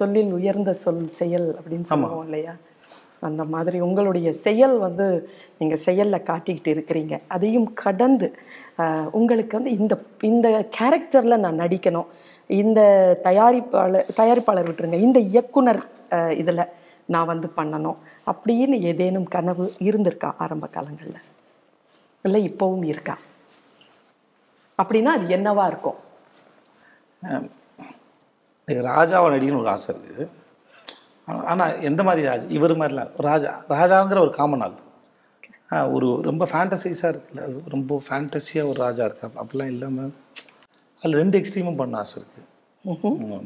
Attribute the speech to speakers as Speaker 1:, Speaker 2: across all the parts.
Speaker 1: சொல்லில் உயர்ந்த சொல் செயல் அப்படின்னு சொல்லுவோம் இல்லையா? அந்த மாதிரி உங்களுடைய செயல் வந்து நீங்க செயல்ல காட்டிக்கிட்டு இருக்கிறீங்க. அதையும் கடந்து உங்களுக்கு வந்து இந்த இந்த கேரக்டர்ல நான் நடிக்கணும். இந்த தயாரிப்பாளர் தயாரிப்பாளர் விட்டுருங்க. இந்த இயக்குனர் இதுல நான் வந்து பண்ணணும். அப்படின்னு ஏதேனும் கனவு இருந்திருக்கா ஆரம்ப காலங்கள்ல? இல்லை இப்போவும் இருக்கா? அப்படின்னா அது என்னவா இருக்கும்?
Speaker 2: எனக்கு ராஜாவை நடிக்கணும்னு ஒரு ஆசை இருக்குது ஆனால் எந்த மாதிரி ராஜா இவர் மாதிரிலாம். ராஜா ராஜாங்கிற ஒரு காமன் ஆள். ஒரு ரொம்ப ஃபேண்டசைஸாக இருக்குல்ல அது ரொம்ப ஃபேண்டஸியாக ஒரு ராஜா இருக்கா. அப்படிலாம் இல்லாமல் அதில் ரெண்டு எக்ஸ்ட்ரீமும் பண்ண ஆசை இருக்குது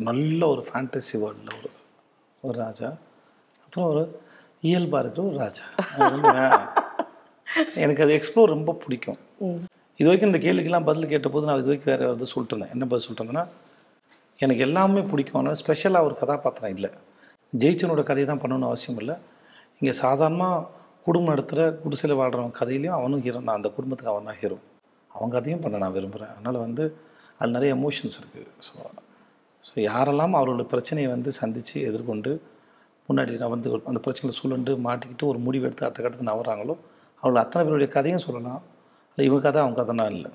Speaker 2: நல்ல ஒரு ஃபேண்டசி வேர்ல்டில் ஒரு ஒரு ராஜா. அப்புறம் ஒரு இயல்பாக இருக்கிற ஒரு ராஜா. எனக்கு அது எக்ஸ்ப்ளோர் ரொம்ப பிடிக்கும். இது வரைக்கும் இந்த கேள்விக்கெல்லாம் பதில் கேட்டபோது நான் இது வரைக்கும் வேறு வந்து சொல்லிட்டு இருந்தேன். என்ன பதில் சொல்லிட்டு இருந்தேன்னா எனக்கு எல்லாமே பிடிக்கும் ஆனால் ஸ்பெஷலாக ஒரு கதாபாத்திரம் இல்லை. ஜெயிச்சனோட கதையை தான் பண்ணணும்னு அவசியம் இல்லை. இங்கே சாதாரணமாக குடும்பம் நடத்துகிற குடிசையில் வாழ்கிறவன் கதையிலையும் அவனும் ஹீரோ நான் அந்த குடும்பத்துக்கு அவன் தான் ஹீரோ அவங்க கதையும் பண்ண நான் விரும்புகிறேன் அதனால் வந்து அதில் நிறைய எமோஷன்ஸ் இருக்குது ஸோ ஸோ யாரெல்லாம் அவரோட பிரச்சனையை வந்து சந்தித்து எதிர்கொண்டு முன்னாடி நான் வந்து அந்த பிரச்சனைகளை சுழண்டு மாட்டிக்கிட்டு ஒரு முடிவு எடுத்து அடுத்த கட்டத்தில் நவறாங்களோ அவர்கள் அத்தனை பேருடைய கதையும் சொல்லலாம். இல்லை இவங்க கதை அவங்க கதைனா இல்லை.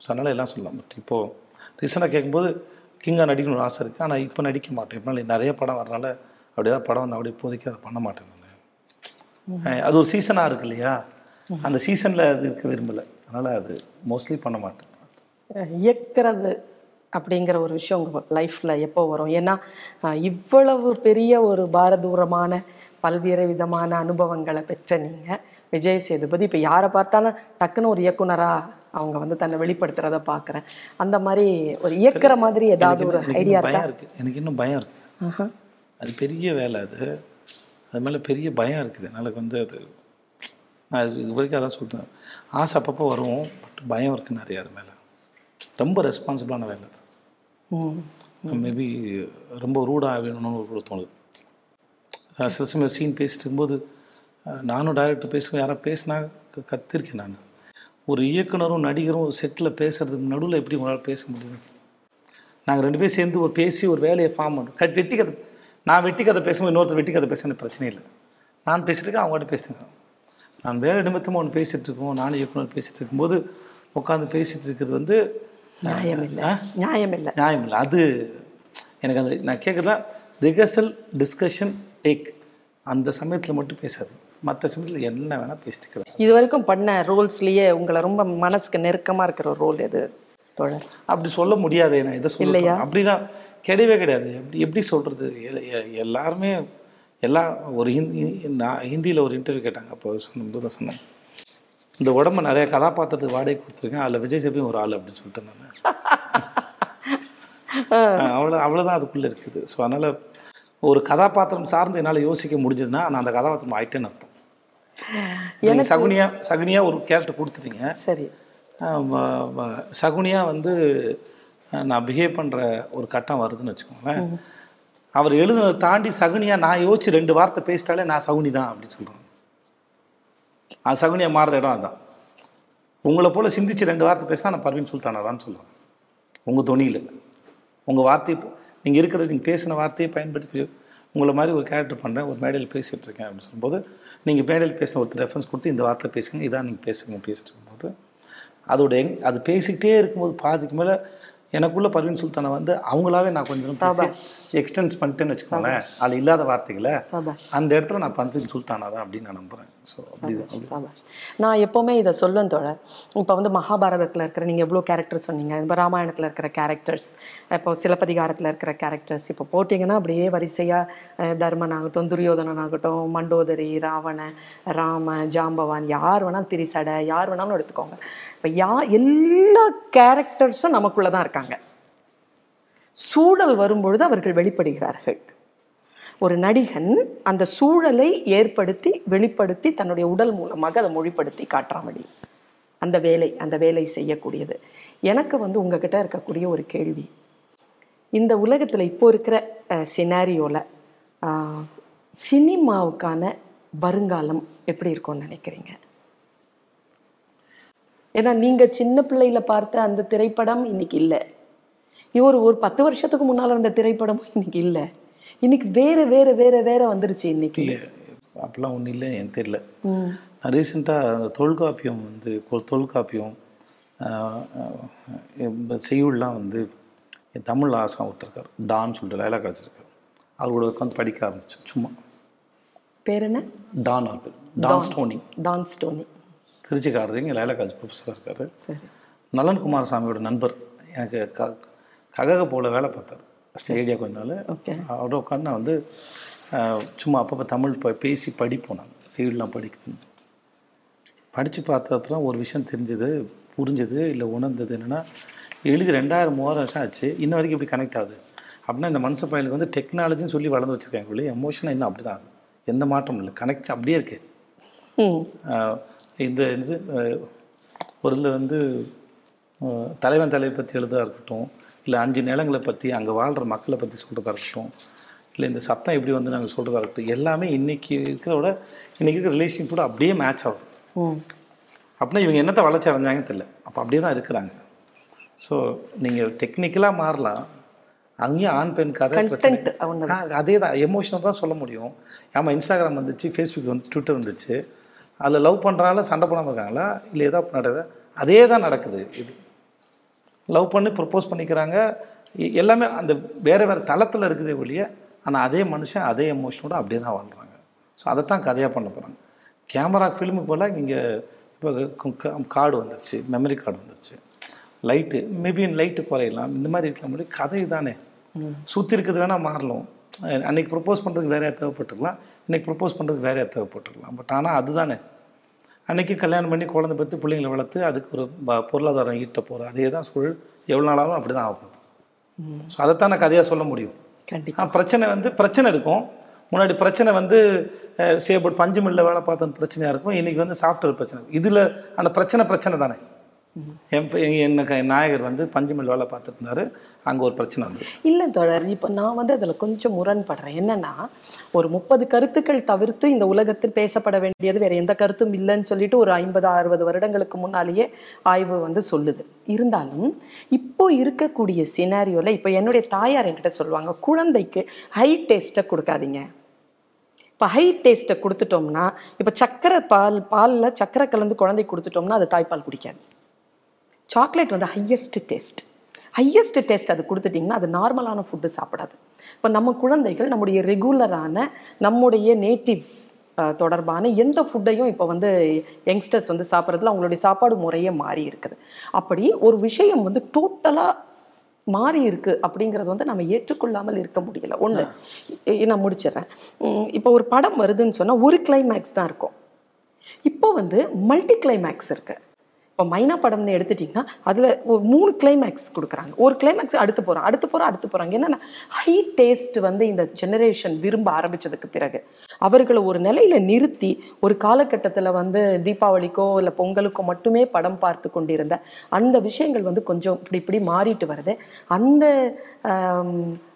Speaker 2: ஸோ அதனால் எல்லாம் சொல்லலாம். பட் இப்போது ரீசெண்டாக கேட்கும்போது கிங்காக நடிக்கணும்னு ஆசை இருக்குது ஆனால் இப்போ நடிக்க மாட்டேன். இப்போ நிறைய படம் வரனால அப்படி ஏதாவது படம் வந்து அப்படியே இப்போதைக்கு அதை பண்ண மாட்டேன் நான். அது ஒரு சீசனாக இருக்கு இல்லையா? அந்த சீசனில் அது இருக்க விரும்பலை. அதனால் அது மோஸ்ட்லி பண்ண மாட்டேன்.
Speaker 1: இயக்குறது அப்படிங்கிற ஒரு விஷயம் உங்கள் லைஃப்பில் எப்போ வரும்? ஏன்னா இவ்வளவு பெரிய ஒரு பாரதூரமான பல்வேறு விதமான அனுபவங்களை பெற்ற நீங்கள் விஜய் சேதுபதி இப்போ யாரை பார்த்தாலும் டக்குன்னு ஒரு இயக்குனராக அவங்க வந்து தன்னை வெளிப்படுத்துறத பார்க்குறேன். அந்த மாதிரி ஒரு இயக்குற மாதிரி ஏதாவது ஒரு ஐடியா இருக்கா?
Speaker 2: பயம் இருக்குது எனக்கு இன்னும் பயம் இருக்குது
Speaker 1: ஆஹா.
Speaker 2: அது பெரிய வேலை அது. அது மேலே பெரிய பயம் இருக்குது. என்னால் வந்து அது நான் இது வரைக்கும் அதான் சொல்லிட்டேன் ஆசை அப்பப்போ வரும். பட் பயம் இருக்குது நிறைய அது மேலே. ரொம்ப ரெஸ்பான்சிபிளான வேலை அது. மேபி ரொம்ப ரூடாக வேணும்னு ஒரு தோணுது. சில சமயம் சீன் பேசிட்டு இருக்கும்போது நானும் டைரக்டர் பேசுவேன் யாராவது பேசினா க- கத்திருக்கேன் நான். ஒரு இயக்குனரும் நடிகரும் செட்டில் பேசுறதுக்கு நடுவில் எப்படி உங்களால் பேச முடியும்? நாங்கள் ரெண்டு பேரும் சேர்ந்து ஒரு பேசி ஒரு வேலையை ஃபார்ம் பண்ணுறோம் கட் வெட்டி கதை நான் வெட்டி கதை பேசும்போது இன்னொருத்தர் வெட்டி கதை பேச எனக்கு பிரச்சனை இல்லை. நான் பேசிட்டு இருக்கேன் அவங்ககிட்ட பேசிட்டு நான் வேலை நிமித்தமாக ஒன்று பேசிகிட்டு இருக்கோம் நானும் இயக்குனர் பேசிகிட்டு இருக்கும்போது உட்காந்து பேசிகிட்டு இருக்கிறது வந்து
Speaker 1: நியாயம் இல்லை நியாயம் இல்லை
Speaker 2: நியாயம் இல்லை அது எனக்கு அந்த நான் கேட்குறதுலாம் ரிகர்சல் டிஸ்கஷன் டேக் அந்த சமயத்தில் மட்டும் பேசாது. மற்ற சமயத்தில் என்ன வேணால் பேசிட்டு கிடக்கு.
Speaker 1: இது வரைக்கும் பண்ண ரோல்ஸ்லேயே உங்களை ரொம்ப மனசுக்கு நெருக்கமாக இருக்கிற ரோல் எது? தோழர்
Speaker 2: அப்படி சொல்ல முடியாது நான் இதை
Speaker 1: இல்லையா?
Speaker 2: சொல்ல அப்படிலாம் கிடையவே கிடையாது. எப்படி எப்படி சொல்கிறது எல்லாருமே எல்லா ஒரு ஹிந்தி நான் ஹிந்தியில் ஒரு இன்டர்வியூ கேட்டாங்க. அப்போ சொன்னபோது தான் சொன்னேன் இந்த உடம்ப நிறைய கதாபாத்திரத்துக்கு வாடகை கொடுத்துருக்கேன். அதில் விஜய் சேபியும் ஒரு ஆள் அப்படின்னு சொல்லிட்டு நான் அவ்வளோ அவ்வளோதான் அதுக்குள்ளே இருக்குது. ஸோ அதனால் ஒரு கதாபாத்திரம் சார்ந்து என்னால் யோசிக்க முடிஞ்சதுன்னா நான் அந்த கதாபாத்திரம் ஆயிட்டேன்னு அர்த்தம். எனக்கு சகுனியா சகுனியா ஒரு கேரக்டர் கொடுத்துட்டீங்க.
Speaker 1: சரி.
Speaker 2: சகுனியா வந்து நான் பிஹேவ் பண்ணுற ஒரு கட்டம் வருதுன்னு வச்சுக்கோங்களேன். அவர் எழுதுனதை தாண்டி சகுனியா நான் யோசிச்சு ரெண்டு வார்த்தை பேசிட்டாலே நான் சகுனி தான் அப்படின்னு சொல்கிறேன் அது சகுனியா மாறுற இடம் அதான். உங்களை போல் சிந்திச்சு ரெண்டு வார்த்தை பேசினா நான் பர்வீன் சுல்தானா தான் சொல்லுவேன் உங்கள் தொனியில். உங்கள் வார்த்தையை நீங்கள் இருக்கிற நீங்கள் பேசின வார்த்தையை பயன்படுத்தி உங்களை மாதிரி ஒரு கேரக்டர் பண்ணுறேன் ஒரு மேடையில் பேசிகிட்டு இருக்கேன் அப்படின்னு சொல்லும்போது நீங்கள் மேடையில் பேசின ஒருத்தர் ரெஃபரன்ஸ் கொடுத்து இந்த வார்த்தை பேசுங்க இதான் நீங்கள் பேசுங்க பேசிட்டு இருக்கும்போது அதோட எங் அது பேசிக்கிட்டே இருக்கும்போது பாதிக்கு மேலே எனக்குள்ள பர்வீன் சுல்தானை வந்து அவங்களாவே நான் கொஞ்சம் எக்ஸ்டென்ஸ் பண்ணிட்டேன்னு வச்சுக்கோங்களேன். அதில் இல்லாத வார்த்தைகளை அந்த இடத்துல நான் பர்வீன் சுல்தானா தான் அப்படின்னு நான் நம்புகிறேன் ஸோ அப்படிதான்
Speaker 1: நான் எப்போவுமே இதை சொல்லுவேன் தோழர். இப்போ வந்து மகாபாரதத்தில் இருக்கிற நீங்கள் எவ்வளோ கேரக்டர் சொன்னீங்க. இப்போ ராமாயணத்தில் இருக்கிற கேரக்டர்ஸ் இப்போ சிலப்பதிகாரத்தில் இருக்கிற கேரக்டர்ஸ் இப்போ போட்டிங்கன்னா அப்படியே வரிசையாக தர்மன் ஆகட்டும் துரியோதனன் ஆகட்டும் மண்டோதரி ராவணன் ராம ஜாம்பவான் யார் வேணாலும் திரிசடை யார் வேணாலும் எடுத்துக்கோங்க. இப்போ யா எல்லா கேரக்டர்ஸும் நமக்குள்ளே தான் இருக்காங்க. சூழல் வரும்பொழுது அவர்கள் வெளிப்படுகிறார்கள். ஒரு நடிகன் அந்த சூழலை ஏற்படுத்தி வெளிப்படுத்தி தன்னுடைய உடல் மூலமாக அதை மொழிப்படுத்தி காட்டுற அந்த வேலை அந்த வேலை செய்யக்கூடியது. எனக்கு வந்து உங்ககிட்ட இருக்கக்கூடிய ஒரு கேள்வி. இந்த உலகத்தில் இப்போ இருக்கிற சினாரியோவில் சினிமாவுக்கான வருங்காலம் எப்படி இருக்கும்னு நினைக்கிறீங்க? ஏன்னா நீங்கள் சின்ன பிள்ளையில் பார்த்த அந்த திரைப்படம் இன்னைக்கு இல்லை. இவர் ஒரு பத்து வருஷத்துக்கு முன்னால் இருந்த திரைப்படமும் இன்னைக்கு இல்லை. இன்னைக்கு வேற வேற வேற வேற வந்துருச்சு இன்னைக்கு.
Speaker 2: இல்லை அப்படிலாம் ஒன்றும் இல்லை எனக்கு தெரியல. நான் ரீசெண்டாக அந்த தொல்காப்பியம் வந்து தொல்காப்பியம் செய்யுள்லாம் வந்து என் தமிழ் ஆசம் ஒருத்தருக்கார். டான் சொல்லிட்டு லைலா கிடச்சிருக்காரு அவரோட உட்காந்து படிக்க ஆரம்பித்தேன் சும்மா.
Speaker 1: பேர் என்ன?
Speaker 2: Don apple Don. Stoney.
Speaker 1: Don Stoney.
Speaker 2: திருச்சிக்காரர் இங்கே லைலா காலேஜ் ப்ரொஃபஸராக இருக்கார்.
Speaker 1: சரி.
Speaker 2: நலன் குமாரசாமியோட நண்பர் எனக்கு க ககக போல வேலை பார்த்தார் ஐடியா கொஞ்ச நாள்
Speaker 1: ஓகே
Speaker 2: அவரோட உட்காந்து நான் வந்து சும்மா அப்பப்போ தமிழ் ப பேசி படிப்போம் நாங்கள் செய்யுள்லாம் படிக்கணும் படித்து பார்த்தப்ப தான் ஒரு விஷயம் தெரிஞ்சது புரிஞ்சது இல்லை உணர்ந்தது என்னென்னா எழுதி ரெண்டாயிரம் மூவாயிரம் வருஷம் ஆச்சு இன்ன வரைக்கும் இப்படி கனெக்ட் ஆகுது. அப்படின்னா இந்த மனுஷ பையனுக்கு வந்து டெக்னாலஜின்னு சொல்லி வளர்ந்து வச்சுருக்காங்க சொல்லி எமோஷனாக இன்னும் அப்படி தான் அது. எந்த மாற்றமும் இல்லை. கனெக்ட் அப்படியே இருக்கு. இந்த இது ஒரு இதில் வந்து தலைவன் தலைவை பற்றி எழுதா இருக்கட்டும் இல்லை அஞ்சு நிலங்களை பற்றி அங்கே வாழ்கிற மக்களை பற்றி சொல்கிறதா இருக்கட்டும் இல்லை இந்த சத்தம் எப்படி வந்து நாங்கள் சொல்கிறதா இருக்கட்டும் எல்லாமே இன்றைக்கி இருக்கிறத விட இன்றைக்கி இருக்கிற ரிலேஷன் கூட அப்படியே மேட்ச் ஆகுது. அப்படின்னா இவங்க என்னத்தை வளர்ச்சி அடைஞ்சாங்கன்னு தெரியல. அப்போ அப்படியே தான் இருக்கிறாங்க. ஸோ நீங்கள் டெக்னிக்கலாக மாறலாம். அங்கேயும் ஆண் பெண் கதை பிரச்சனை. அதே தான் எமோஷனல் தான் சொல்ல முடியும். ஆமாம் இன்ஸ்டாகிராம் வந்துச்சு ஃபேஸ்புக் வந்து ட்விட்டர் வந்துச்சு. அதில் லவ் பண்ணுறாங்களா சண்டை போடாமல் இருக்காங்களா? இல்லை ஏதாவது நடக்குது? அதே தான் நடக்குது. இது லவ் பண்ணி ப்ரப்போஸ் பண்ணிக்கிறாங்க. எல்லாமே அந்த வேறு வேறு தளத்தில் இருக்குதே ஒழிய ஆனால் அதே மனுஷன் அதே எமோஷனோட அப்படியே தான் வாழ்கிறாங்க ஸோ அதை தான் கதையாக பண்ண போகிறாங்க கேமரா ஃபிலிமுக்கு போல் இங்கே இப்போ கார்டு வந்துருச்சு மெமரி கார்டு வந்துருச்சு. லைட்டு மேபி லைட்டு குறையலாம். இந்த மாதிரி இருக்கலாம் முடியும் கதை தானே. சுற்றி இருக்கிறது வேணால் மாறலாம். அஹ் அன்னைக்கு ப்ரப்போஸ் பண்ணுறதுக்கு வேறையாக தேவைப்பட்டிருக்கலாம் இன்னைக்கு ப்ரப்போஸ் பண்ணுறதுக்கு வேறையாக தேவைப்பட்டிருக்கலாம் பட் ஆனால் அதுதானே அன்னைக்கு கல்யாணம் பண்ணி குழந்தை பற்றி பிள்ளைங்களை வளர்த்து அதுக்கு ஒரு பொருளாதாரம் ஈட்ட போகிற அதே தான் சூழல் எவ்வளோ நாளாலும் அப்படி தான் ஆகும் ஸோ அதைத்தான் நான் கதையாக சொல்ல முடியும்.
Speaker 1: கண்டிப்பா.
Speaker 2: ஆ, பிரச்சனை வந்து பிரச்சனை இருக்கும். முன்னாடி பிரச்சனை வந்து சேபட் பஞ்சு மில்லில் வேலை பார்த்தோன்னு பிரச்சனையாக இருக்கும். இன்றைக்கி வந்து சாஃப்ட்வேர் பிரச்சனை. இதில் அந்த பிரச்சனை பிரச்சனை தானே. என் நாயகர் வந்து பஞ்சமில் வேலை பார்த்துருந்தாரு அங்கே ஒரு பிரச்சனை வந்து
Speaker 1: இல்லை தொடர் இப்போ நான் வந்து அதில் கொஞ்சம் முரண்படுறேன். என்னென்னா ஒரு முப்பது கருத்துக்கள் தவிர்த்து இந்த உலகத்தில் பேசப்பட வேண்டியது வேறு எந்த கருத்தும் இல்லைன்னு சொல்லிட்டு ஒரு ஐம்பது அறுபது வருடங்களுக்கு முன்னாலேயே ஆய்வு வந்து சொல்லுது. இருந்தாலும் இப்போ இருக்கக்கூடிய சினாரியோவில் இப்போ என்னுடைய தாயார் என்கிட்ட சொல்லுவாங்க குழந்தைக்கு ஹை டேஸ்ட்டை கொடுக்காதீங்க. இப்போ ஹை டேஸ்ட்டை கொடுத்துட்டோம்னா இப்போ சக்கரை பால் பாலில் சக்கரை கலந்து குழந்தைக்கு கொடுத்துட்டோம்னா அது தாய்ப்பால் குடிக்காது. சாக்லேட் வந்து ஹையஸ்ட் டேஸ்ட் ஹையஸ்ட் டேஸ்ட் அது கொடுத்துட்டிங்கன்னா அது நார்மலான ஃபுட்டு சாப்பிடாது. இப்போ நம்ம குழந்தைகள் நம்முடைய ரெகுலரான நம்முடைய நேட்டிவ் தொடர்பான எந்த ஃபுட்டையும் இப்போ வந்து யங்ஸ்டர்ஸ் வந்து சாப்பிட்றதுல அவங்களுடைய சாப்பாடு முறையே மாறி இருக்குது. அப்படி ஒரு விஷயம் வந்து டோட்டலாக மாறி இருக்கு அப்படிங்கிறது வந்து நம்ம ஏற்றுக்கொள்ளாமல் இருக்க முடியல. ஒன்று நான் முடிச்சிடுறேன். இப்போ ஒரு படம் வருதுன்னு சொன்னால் ஒரு கிளைமேக்ஸ் தான் இருக்கும். இப்போ வந்து மல்டி கிளைமேக்ஸ் இருக்கு. இப்போ மைனா படம்னு எடுத்துட்டிங்கன்னா அதில் ஒரு மூணு கிளைமேக்ஸ் கொடுக்குறாங்க. ஒரு கிளைமேக்ஸ் அடுத்து போகிறோம் அடுத்து போகிறோம் அடுத்து போகிறாங்க என்னென்னா ஹை டேஸ்ட் வந்து இந்த ஜெனரேஷன் விரும்ப ஆரம்பித்ததுக்கு பிறகு. அவர்களை ஒரு நிலையில் நிறுத்தி ஒரு காலகட்டத்தில் வந்து தீபாவளிக்கோ இல்லை பொங்கலுக்கோ மட்டுமே படம் பார்த்து கொண்டிருந்த அந்த விஷயங்கள் வந்து கொஞ்சம் இப்படி இப்படி மாறிட்டு வருது. அந்த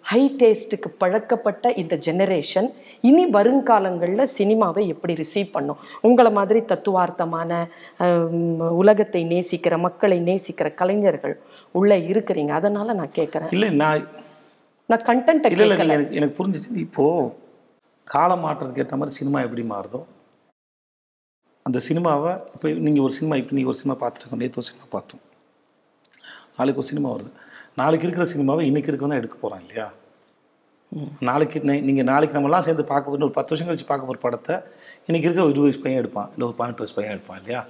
Speaker 1: ஹை டேஸ்ட்டுக்கு பழக்கப்பட்ட இந்த ஜெனரேஷன் இனி வருங்காலங்களில் சினிமாவை எப்படி ரிசீவ் பண்ணும்? உங்களை மாதிரி தத்துவார்த்தமான உலகத்தை நேசிக்கிற மக்களை நேசிக்கிற கலைஞர்கள் உள்ள இருக்கிறீங்க. அதனால நான் கேட்குறேன்
Speaker 2: இல்லை நான்
Speaker 1: நான் கண்டென்ட்டை
Speaker 2: இல்லை எனக்கு புரிஞ்சிச்சு. இப்போது காலம் மாற்றத்துக்கு ஏற்ற மாதிரி சினிமா எப்படி மாறுதோ அந்த சினிமாவை இப்போ நீங்கள் ஒரு சினிமா இப்போ நீங்கள் ஒரு சினிமா பார்த்துருக்கோம். நேற்று ஒரு சினிமா பார்த்தோம். நாளைக்கு ஒரு சினிமா வருது. நாளைக்கு இருக்கிற சினிமாவை இன்னைக்கு இருக்க தான் எடுக்க போகிறோம் இல்லையா? நாளைக்கு நீங்கள் நாளைக்கு நம்மலாம் சேர்ந்து பார்க்க போகிற ஒரு பத்து வருஷம் கழிச்சு பார்க்க போகிற படத்தை இன்னைக்கு இருக்கிற ஒரு இருபது வயசு பையன் எடுப்பான் இல்லை ஒரு பதினெட்டு வயசு பையன் எடுப்பான் இல்லையா?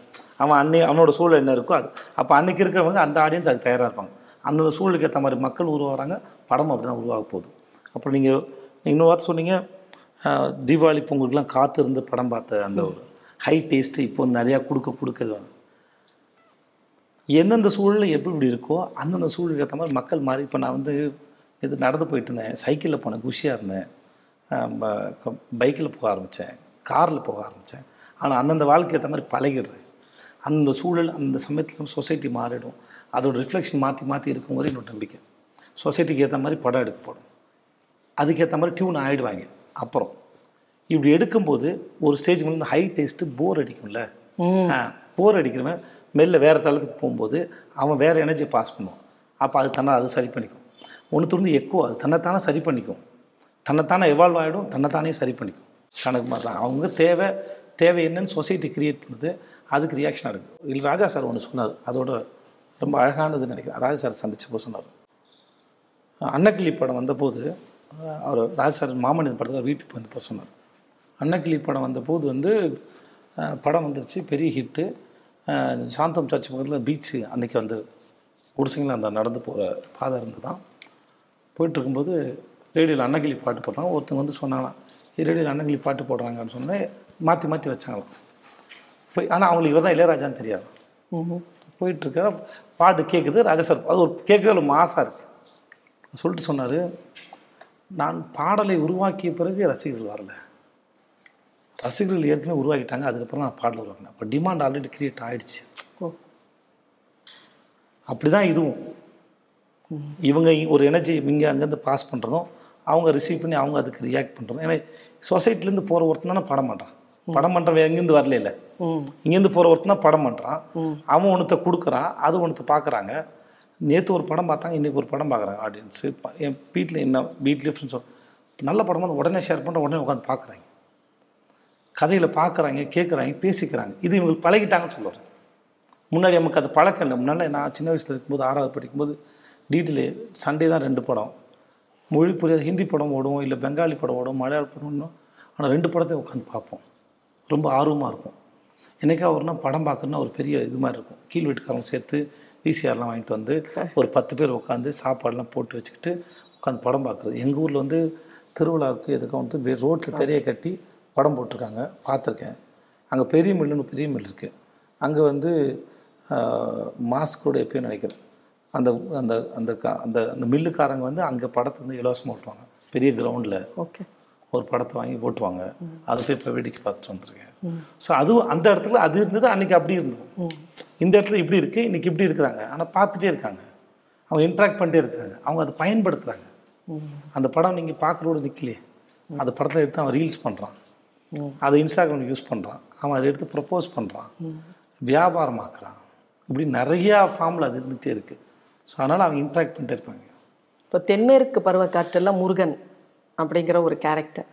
Speaker 2: அவன் அன்னை அவனோட சூழல் என்ன இருக்கோ அது. அப்போ அன்னைக்கு இருக்கிறவங்க அந்த ஆடியன்ஸ் அதுக்கு தயாராக இருப்பாங்க. அந்தந்த சூழலுக்கு ஏற்ற மாதிரி மக்கள் உருவாகிறாங்க படம் அப்படி தான் உருவாக போகுது. அப்புறம் நீங்கள் இன்னொரு வார்த்தை சொன்னீங்க தீபாவளி பொங்கலுக்குலாம் காத்து இருந்து படம் பார்த்த அந்த ஒரு ஹை டேஸ்ட்டு இப்போ நிறையா கொடுக்க கொடுக்குது எந்தெந்த சூழலில் எப்படி இப்படி இருக்கோ அந்தந்த சூழலுக்கு ஏற்ற மாதிரி மக்கள் மாறி இப்போ நான் வந்து இது நடந்து போயிட்டு இருந்தேன். சைக்கிளில் போனேன் குஷியாக இருந்தேன். பைக்கில் போக ஆரம்பித்தேன் காரில் போக ஆரம்பித்தேன் ஆனால் அந்தந்த வாழ்க்கை ஏற்ற மாதிரி பழகிடுறேன். அந்த சூழல் அந்த சமயத்தில் சொசைட்டி மாறிடும். அதோட ரிஃப்ளெக்ஷன் மாற்றி மாற்றி இருக்கும்போது என்னோட நம்பிக்கை. சொசைட்டிக்கு ஏற்ற மாதிரி படம் எடுக்கப்படும். அதுக்கேற்ற மாதிரி டியூன் ஆகிடுவாங்க அப்புறம். இப்படி எடுக்கும்போது ஒரு ஸ்டேஜ் மேலே ஹை டேஸ்ட்டு போர் அடிக்கும்ல? போர் அடிக்கிறவன் மெல்ல வேறு தளத்துக்கு போகும்போது அவன் வேறு எனர்ஜியை பாஸ் பண்ணுவான். அப்போ அது தன்னால் அது சரி பண்ணிக்கும். ஒன்று வந்து எக்கோ அது தன்னைத்தானே சரி பண்ணிக்கும். தன்னைத்தானே எவால்வ் ஆகிடும் தன்னைத்தானே சரி பண்ணிக்கும். தனக்கு மாதிரி அவங்க தேவை தேவை என்னன்னு சொசைட்டி கிரியேட் பண்ணுது அதுக்கு ரியாக்ஷனாக இருக்குது இல்லை ராஜா சார் ஒன்று சொன்னார். அதோட ரொம்ப அழகானதுன்னு நினைக்கிறேன். ராஜா சார் சந்திச்சப்போ சொன்னார். அன்னக்கிளி படம் வந்தபோது அவர் ராஜா சார் மாமனித படத்தில் வீட்டுக்கு வந்தப்போ சொன்னார். அன்னக்கிளி படம் வந்தபோது வந்து படம் வந்துருச்சு பெரிய ஹிட்டு. சாந்தம் சர்ச் பக்கத்தில் பீச்சு அன்னைக்கு வந்து குடிசைங்கள அந்த நடந்து போகிற பாதை இருந்து தான் போயிட்டு இருக்கும்போது ரேடியோவில் அன்னக்கிளி பாட்டு போடுறாங்க ஒருத்தங்க வந்து சொன்னாங்களாம் ரேடியோவில் அன்னக்கிளி பாட்டு போடுறாங்கன்னு சொன்னேன் மாற்றி மாற்றி வச்சாங்களாம். போய் ஆனால் அவங்களுக்கு இவர் தான் இளையராஜான்னு தெரியாது. போயிட்டுருக்க பாட்டு கேட்குது ராஜா சார் அது ஒரு கேட்கவே மாசாக இருக்குது சொல்லிட்டு சொன்னார் நான் பாடலை உருவாக்கிய பிறகு ரசிகர்கள் வரல. ரசிகர்கள் ஏற்கனவே உருவாக்கிட்டாங்க அதுக்கப்புறம் நான் பாடல் உருவாக்கினேன். அப்போ டிமாண்ட் ஆல்ரெடி கிரியேட் ஆயிடுச்சு.
Speaker 1: ஓ.
Speaker 2: அப்படி தான் இதுவும். இவங்க ஒரு எனர்ஜி இங்கே அங்கேருந்து பாஸ் பண்ணுறதும் அவங்க ரிசீவ் பண்ணி அவங்க அதுக்கு ரியாக்ட் பண்ணுறதும் ஏன்னா சொசைட்டிலேருந்து போகிற ஒருத்தன் தானே படம் பண்ணுறான் படம் பண்ணுறவன் எங்கேருந்து வரல இல்லை இங்கேருந்து போகிற ஒருத்தன் தான் படம் பண்ணுறான் அவன் ஒன்றத்தை கொடுக்குறான் அது ஒன்றத்தை பார்க்குறாங்க நேற்று ஒரு படம் பார்த்தாங்க இன்றைக்கி ஒரு படம் பார்க்குறாங்க ஆடியன்ஸு என் வீட்டில் என்ன வீட்லேயே ஃப்ரெண்ட்ஸோ நல்ல படமாக வந்து உடனே ஷேர் பண்ணுற உடனே உட்காந்து பார்க்குறாங்க. கதையில் பார்க்குறாங்க கேட்குறாங்க பேசிக்கிறாங்க. இது இவங்களுக்கு பழகிட்டாங்கன்னு சொல்லுவார் முன்னாடி நமக்கு அது பழக்கம் இல்லை. முன்னாடி நான் சின்ன வயசில் இருக்கும்போது ஆறாவது படிக்கும்போது டீட்டெயில் சண்டே தான் ரெண்டு படம். மொழி புரியாத ஹிந்தி படம் ஓடும் இல்லை பெங்காலி படம் ஓடும் மலையாள படம் ஓடும் ஆனால் ரெண்டு படத்தையும் உட்காந்து பார்ப்போம். ரொம்ப ஆர்வமாக இருக்கும். என்னைக்கா ஒரு நாள் படம் பார்க்கணுன்னா ஒரு பெரிய இது மாதிரி இருக்கும். கீழ் வீட்டுக்காரங்க சேர்த்து விசிஆர்லாம் வாங்கிட்டு வந்து ஒரு பத்து பேர் உட்காந்து சாப்பாடெல்லாம் போட்டு வச்சுக்கிட்டு உட்காந்து படம் பார்க்குறது. எங்கள் ஊரில் வந்து திருவிழாவுக்கு எதுக்கும் வந்து ரோட்டில் தெரிய கட்டி படம் போட்டிருக்காங்க. பார்த்துருக்கேன். அங்கே பெரிய மில்லுன்னு பெரிய மில் இருக்குது அங்கே வந்து மாஸ்கோட எப்பயும் நினைக்கிறேன். அந்த அந்த அந்த கா- அந்த அந்த மில்லுக்காரங்க வந்து அங்கே படத்தை வந்து இலவசமாக ஓட்டுவாங்க. பெரிய கிரவுண்டில்
Speaker 1: ஓகே.
Speaker 2: ஒரு படத்தை வாங்கி போட்டுவாங்க அதை போய் இப்போ வேடிக்கை பார்த்துட்டு வந்திருக்கேன். ஸோ அதுவும் அந்த இடத்துல அது இருந்தது அன்னைக்கு அப்படி இருந்தது. இந்த இடத்துல இப்படி இருக்குது இன்னைக்கு இப்படி இருக்கிறாங்க. ஆனால் பார்த்துட்டே இருக்காங்க. அவங்க இன்ட்ராக்ட் பண்ணிட்டே இருக்காங்க. அவங்க அதை பயன்படுத்துகிறாங்க அந்த படம் நீங்கள் பார்க்குறோட நிற்கலையே அந்த படத்தை எடுத்து அவன் ரீல்ஸ் பண்ணுறான் அதை இன்ஸ்டாகிராம் யூஸ் பண்ணுறான் அவன் அதை எடுத்து ப்ரப்போஸ் பண்ணுறான் வியாபாரமாக்குறான். இப்படி நிறையா ஃபார்மில் அது இருந்துகிட்டே இருக்குது ஸோ அதனால் அவங்க இன்ட்ராக்ட் பண்ணிட்டே இருப்பாங்க
Speaker 1: இப்போ தென்மேற்கு பருவக்காற்றில் முருகன். அப்படிங்கிற ஒரு கேரக்டர்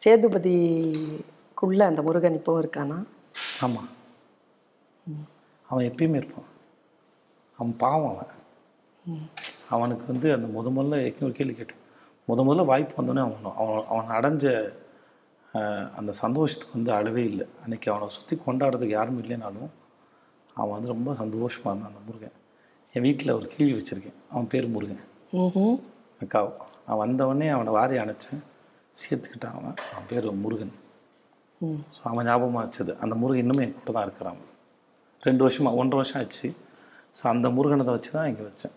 Speaker 1: சேதுபதிக்குள்ள அந்த முருகன் இப்போ இருக்கானா?
Speaker 2: ஆமாம் அவன் எப்பயுமே இருப்பான். அவன் பாவம் அவன். அவனுக்கு வந்து அந்த முத முதல்ல ஒரு கேள்வி கேட்டேன். முத முதல்ல வாய்ப்பு வந்தோடனே அவன் அவன் அவன் அடைஞ்ச அந்த சந்தோஷத்துக்கு வந்து அளவே இல்லை. அன்னைக்கு அவனை சுற்றி கொண்டாடுறதுக்கு யாரும் இல்லைனாலும் அவன் வந்து ரொம்ப சந்தோஷமாக இருந்தான் அந்த முருகன். என் வீட்டில் ஒரு கேள்வி வச்சுருக்கேன். அவன் பேர் முருகன்.
Speaker 1: ம்ஹும்.
Speaker 2: அவன் வந்தவொடனே அவனை வாரி அணைச்சேன் சேர்த்துக்கிட்டான் அவன். அவன் பேர் முருகன்.
Speaker 1: ம்.
Speaker 2: ஸோ அவன் ஞாபகமாக வச்சது. அந்த முருகன் இன்னுமே என் கூட தான் இருக்கிறான். ரெண்டு வருஷமா ஒன்றரை வருஷம் ஆச்சு. ஸோ அந்த முருகனை வச்சு தான் இங்கே வச்சேன்.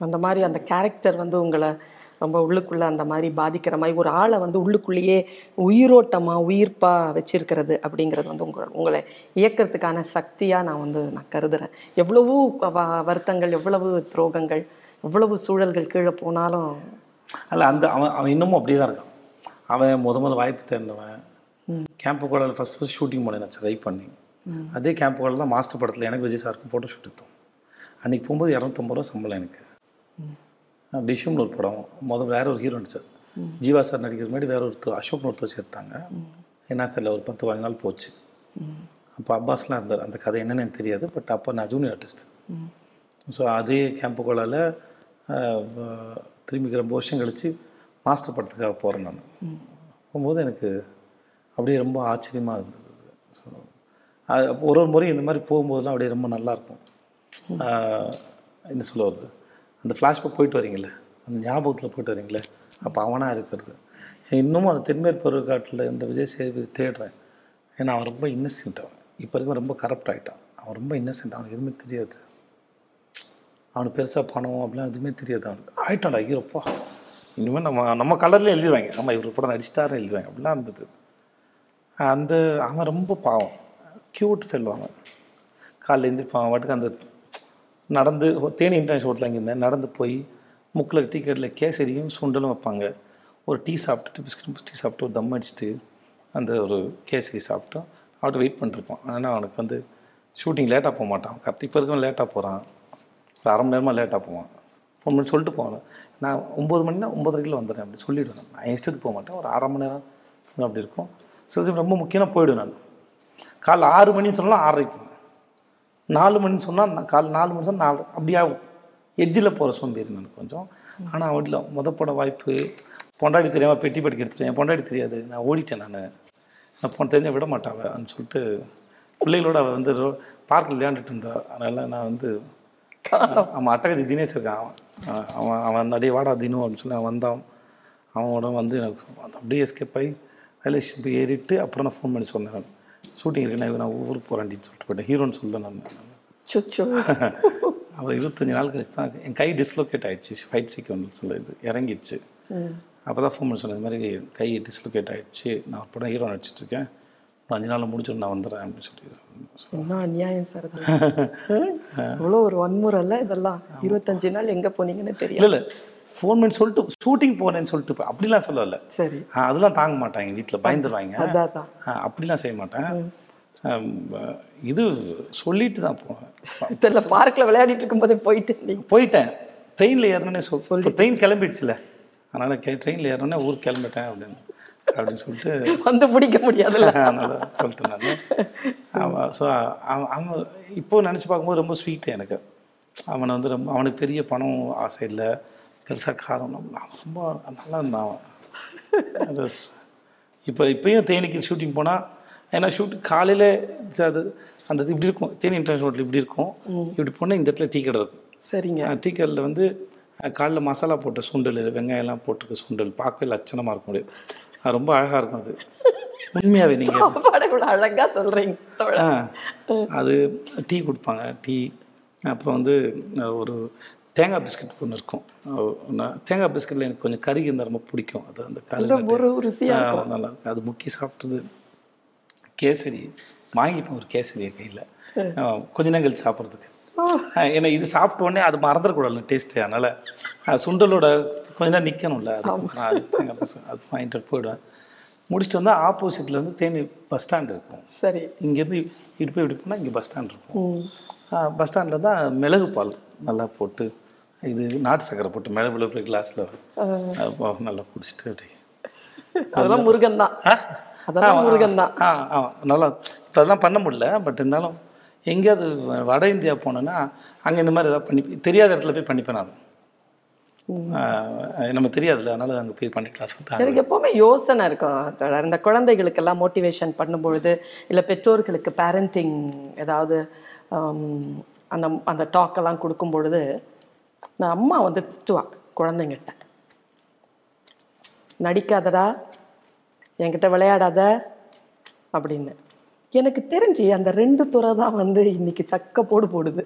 Speaker 1: அந்த மாதிரி அந்த கேரக்டர் வந்து உங்களை ரொம்ப உள்ளுக்குள்ளே அந்த மாதிரி பாதிக்கிற மாதிரி ஒரு ஆளை வந்து உள்ளுக்குள்ளேயே உயிரோட்டமாக உயிர்ப்பாக வச்சிருக்கிறது அப்படிங்கிறது வந்து உங்களை உங்களை இயக்கிறதுக்கான சக்தியாக நான் வந்து நான் கருதுறேன். எவ்வளவோ வருத்தங்கள் எவ்வளவு துரோகங்கள் எவ்வளவு சூழல்கள் கீழே போனாலும்
Speaker 2: அல்ல அந்த அவன் அவன் இன்னமும் அப்படியே தான் இருக்கான். அவன் முத முதல்ல வாய்ப்பு தேர்ந்தவன் கேம்ப் கோலாவில் ஃபஸ்ட் ஃபஸ்ட் ஷூட்டிங் போனேன் நான் ட்ரை பண்ணி. அதே கேம்ப் கோலாவில் தான் மாஸ்டர் படத்தில் எனக்கு விஜய் சாருக்கும் ஃபோட்டோ ஷூட் எடுத்தோம். அன்றைக்கி போகும்போது இரநூத்தம்பது ரூபா சம்பளம் எனக்கு. டிஷ்யூம்னு ஒரு படம் முதல்ல வேற ஒரு ஹீரோ நடிச்சார். ஜீவா சார் நடிக்கிற மாதிரி வேற ஒருத்தர் அசோக்னு ஒருத்தர் வச்சு எடுத்தாங்க. என்ன தெரியல ஒரு பத்து நாள் போச்சு. அப்போ அப்பாஸ்லாம் இருந்தார். அந்த கதை என்னன்னு எனக்கு தெரியாது பட் அப்போ நான் ஜூனியர் ஆர்டிஸ்ட் ஸோ அதே கேம்ப் கோலாவில் திரும்பி ரொம்ப வருஷம் கழித்து மாஸ்டர் படத்துக்காக போகிறேன் நான். போகும்போது எனக்கு அப்படியே ரொம்ப ஆச்சரியமாக இருந்தது. ஸோ அது அப்போ ஒரு ஒரு முறை இந்த மாதிரி போகும்போதெல்லாம் அப்படியே ரொம்ப நல்லாயிருக்கும் என்ன சொல்ல வருது அந்த ஃப்ளாஷ்பேக் போயிட்டு வரீங்களே அந்த ஞாபகத்தில் போயிட்டு வரீங்களே அப்போ அவனாக இருக்கிறது. இன்னமும் அந்த தென்மேற்கு பருவக்காட்டில் இந்த விஜய் சேது தேடுறேன். ஏன்னா அவன் ரொம்ப இன்னசென்ட் அவன். இப்போ இருக்க ரொம்ப கரப்ட் ஆகிட்டான் அவன் ரொம்ப இன்னசென்ட் அவனுக்கு எதுவுமே தெரியாது. அவனுக்கு பெருசாக பணம் அப்படிலாம் எதுவுமே தெரியாது அவனுக்கு. ஆயிட்டான்டா ஐயோப்பா இனிமேல் நம்ம நம்ம கலரில் எழுதிடுவாங்க நம்ம இவர் படம் நடிச்சிட்டாரு எழுதிடுவாங்க அப்படிலாம் இருந்தது. அந்த அவன் ரொம்ப பாவம். க்யூட் செல்வாங்க காலையில் காலைல எழுந்திருப்பான் வாட்டுக்கு அந்த நடந்து தேனி இன்டர்நேஷனல் ஹோட்டலில் அங்கே இருந்தேன் நடந்து போய் முக்கில் டீ கேசரியும் சுண்டலும் வைப்பாங்க. ஒரு டீ சாப்பிட்டுட்டு பிஸ்கட் டீ சாப்பிட்டு ஒரு தம் அடிச்சுட்டு அந்த ஒரு கேசரி சாப்பிட்டோம். அவர்கிட்ட வெயிட் பண்ணிருப்பான் ஆனால் அவனுக்கு வந்து ஷூட்டிங் லேட்டாக போக மாட்டான். கரெக்ட் இப்போ இருக்கவன் லேட்டாக போகிறான் ஒரு அரை மணி நேரமாக லேட்டாக போவான். ஃபோன் பண்ணி சொல்லிட்டு போவேன். நான் ஒம்பது மணினா ஒம்பதரைக்கில் வந்துடுறேன் அப்படி சொல்லிவிடுவேன் நான் என் இஷ்டத்துக்கு போக மாட்டேன். ஒரு அரை மணி நேரம் அப்படி இருக்கும். சில சமயம் ரொம்ப முக்கியமாக போயிடுவேன் நான். காலைல ஆறு மணின்னு சொன்னால் ஆறரைக்கு போவேன். நாலு மணின்னு சொன்னால் நான் காலை நாலு மணி சொன்னால் நாலு அப்படி ஆகும். எட்ஜில் போகிற சோம்பேறி நான் கொஞ்சம். ஆனால் வீட்டில் முத போட வாய்ப்பு பொண்டாடி தெரியாமல் பெட்டி படிக்க எடுத்துட்டேன். பொண்டாடி தெரியாது. நான் ஓடிட்டேன் நான். நான் போன தெரிஞ்ச விட மாட்டான் சொல்லிட்டு பிள்ளைகளோட அவள் வந்து பார்க்கில் விளையாண்டுட்டு இருந்தாள் அதனால் நான் வந்து அவன் அட்டகதி தினேஷ் இருக்கான் அவன். அவன் அவன் அப்படியே வாடா தினு அப்படின்னு சொல்லி அவன் வந்தான். அவனோட வந்து எனக்கு வந்து அப்படியே எஸ்கேப் ஆகி ரயில்வே ஸ்டேஷன் போய் ஏறிட்டு அப்புறம் நான் ஃபோன் பண்ணி சொன்னேன் ஷூட்டிங் இருக்கு நான் நான் ஊருக்கு போகிறேன்டின்னு சொல்லிட்டு போயிட்டேன். ஹீரோன்னு சொல்ல நான். அப்புறம் இருபத்தஞ்சி நாள் கழிச்சு தான் என் கை டிஸ்லோகேட் ஆயிடுச்சு. ஃபைட் சீக்வன்ஸில் இது. இறங்கிடுச்சு. அப்போ தான் ஃபோன் பண்ணி சொன்னேன் இது மாதிரி கை டிஸ்லோகேட் ஆயிடுச்சு. நான் ஒரு படம் ஹீரோ நடிச்சிட்டு இருக்கேன். ஒரு அஞ்சு நாளில் முடிச்சுட்டு நான் வந்துடுறேன் அப்படின்னு சொல்லி
Speaker 1: என்ன அநியாயம் சார் இவ்வளோ ஒரு வன்முறைல இதெல்லாம்? இருபத்தஞ்சு நாள் எங்க போனீங்கன்னு தெரியல
Speaker 2: இல்லை இல்லை. ஃபோன் பண்ணி சொல்லிட்டு ஷூட்டிங் போகிறேன்னு சொல்லிட்டு அப்படிலாம் சொல்லலை.
Speaker 1: சரி.
Speaker 2: அதெல்லாம் தாங்க மாட்டாங்க வீட்டில் பயந்துருவாங்க.
Speaker 1: அதான்
Speaker 2: அப்படிலாம் செய்ய மாட்டேன். இது சொல்லிட்டு தான் போவேன்.
Speaker 1: இதில் பார்க்கில் விளையாடிட்டு இருக்கும்போதே போயிட்டு
Speaker 2: போயிட்டேன். ட்ரெயினில் ஏறினே சொல் சொல்லி ட்ரெயின் கிளம்பிடுச்சுல. அதனால் ட்ரெயினில் ஏறினோடனே ஊருக்கு கிளம்பிட்டேன் அப்படின்னு. அப்படின்னு சொல்லிட்டு
Speaker 1: வந்து பிடிக்க முடியாதுல்ல?
Speaker 2: அதனால் சொல்லிட்டேன் நான். அவன் ஸோ அவன் அவன் இப்போ நினச்சி பார்க்கும்போது ரொம்ப ஸ்வீட்டு எனக்கு. அவனை வந்து ரொம்ப அவனுக்கு பெரிய பணம் ஆசை இல்லை. பெருசாக காரம் அவன் ரொம்ப நல்லா இருந்தான் அவன். இப்போ இப்பயும் தேனிக்கு ஷூட்டிங் போனால் ஏன்னா ஷூட்டிங் காலையில் அது அந்த இது இப்படி இருக்கும். தேனி இன்டர்நேஷனல் ஹோட்டல் இப்படி இருக்கும். இப்படி போனால் இந்த இடத்துல டீ கடை இருக்கும்.
Speaker 1: சரிங்க.
Speaker 2: டீ கடையில் வந்து காலைல மசாலா போட்ட சுண்டல் வெங்காயம்லாம் போட்டிருக்க சுண்டல் பார்க்கவே லட்சணமாக இருக்கும். அது ரொம்ப அழகாக இருக்கும் அது. உண்மையாகவே நீங்கள்
Speaker 1: சாப்பாடு இவ்வளோ அழகா சொல்றீங்க தோழா.
Speaker 2: ஆ அது டீ கொடுப்பாங்க டீ. அப்புறம் வந்து ஒரு தேங்காய் பிஸ்கட் ஒன்று இருக்கும். தேங்காய் பிஸ்கட்டில் எனக்கு கொஞ்சம் கறி இருந்தால் ரொம்ப பிடிக்கும். அது அந்த
Speaker 1: நல்ல
Speaker 2: இருக்கும். அது முக்கி சாப்பிட்டது. கேசரி வாங்கிப்பேன் ஒரு கேசரியை கையில். கொஞ்ச நேரம் கழிச்சு சாப்பிட்றதுக்கு. ஏன்னா இது சாப்பிட்ட உடனே அது மறந்துடக்கூடாது டேஸ்ட்டு அதனால் சுண்டலோட கொஞ்ச நேரம் நிற்கணும்ல அது அது வாங்கிட்டு போயிடுவேன். முடிச்சுட்டு வந்தால் ஆப்போசிட்டில் வந்து தேனி பஸ் ஸ்டாண்ட் இருக்கும்.
Speaker 1: சரி.
Speaker 2: இங்கேருந்து இப்படி போய் இப்படி போனால் இங்கே பஸ் ஸ்டாண்ட் இருக்கும். பஸ் ஸ்டாண்டில் தான் மிளகு பால் நல்லா போட்டு இது நாட்டு சக்கரை போட்டு மிளகு மிளகு கிளாஸில் நல்லா குடிச்சிட்டு அப்படி.
Speaker 1: அதெல்லாம் முருகன் தான்? அதெல்லாம் முருகன் தான்
Speaker 2: ஆ ஆ நல்லா இப்போ அதெல்லாம் பண்ண முடியல பட் இருந்தாலும் எங்கேயாவது வட இந்தியா போனேன்னா அங்கே இந்த மாதிரி ஏதாவது பண்ணி தெரியாத இடத்துல போய் பண்ணிப்பேன் நான். நம்ம தெரியாதுல்ல அதனால அங்கே போய் பண்ணிக்கலாம் சொல்லிட்டு
Speaker 1: எனக்கு எப்போவுமே யோசனை இருக்கும். தோழர் இந்த குழந்தைகளுக்கெல்லாம் மோட்டிவேஷன் பண்ணும்பொழுது இல்லை பெற்றோர்களுக்கு பேரண்டிங் ஏதாவது அந்த அந்த டாக்கெல்லாம் கொடுக்கும் பொழுது நான் அம்மா வந்து திட்டுவா குழந்தைங்கிட்ட நடிக்காதடா என்கிட்ட விளையாடாத அப்படின்னு. எனக்கு தெரிஞ்சு அந்த ரெண்டு துறை தான் வந்து இன்னைக்கு சக்க போடு போடுது.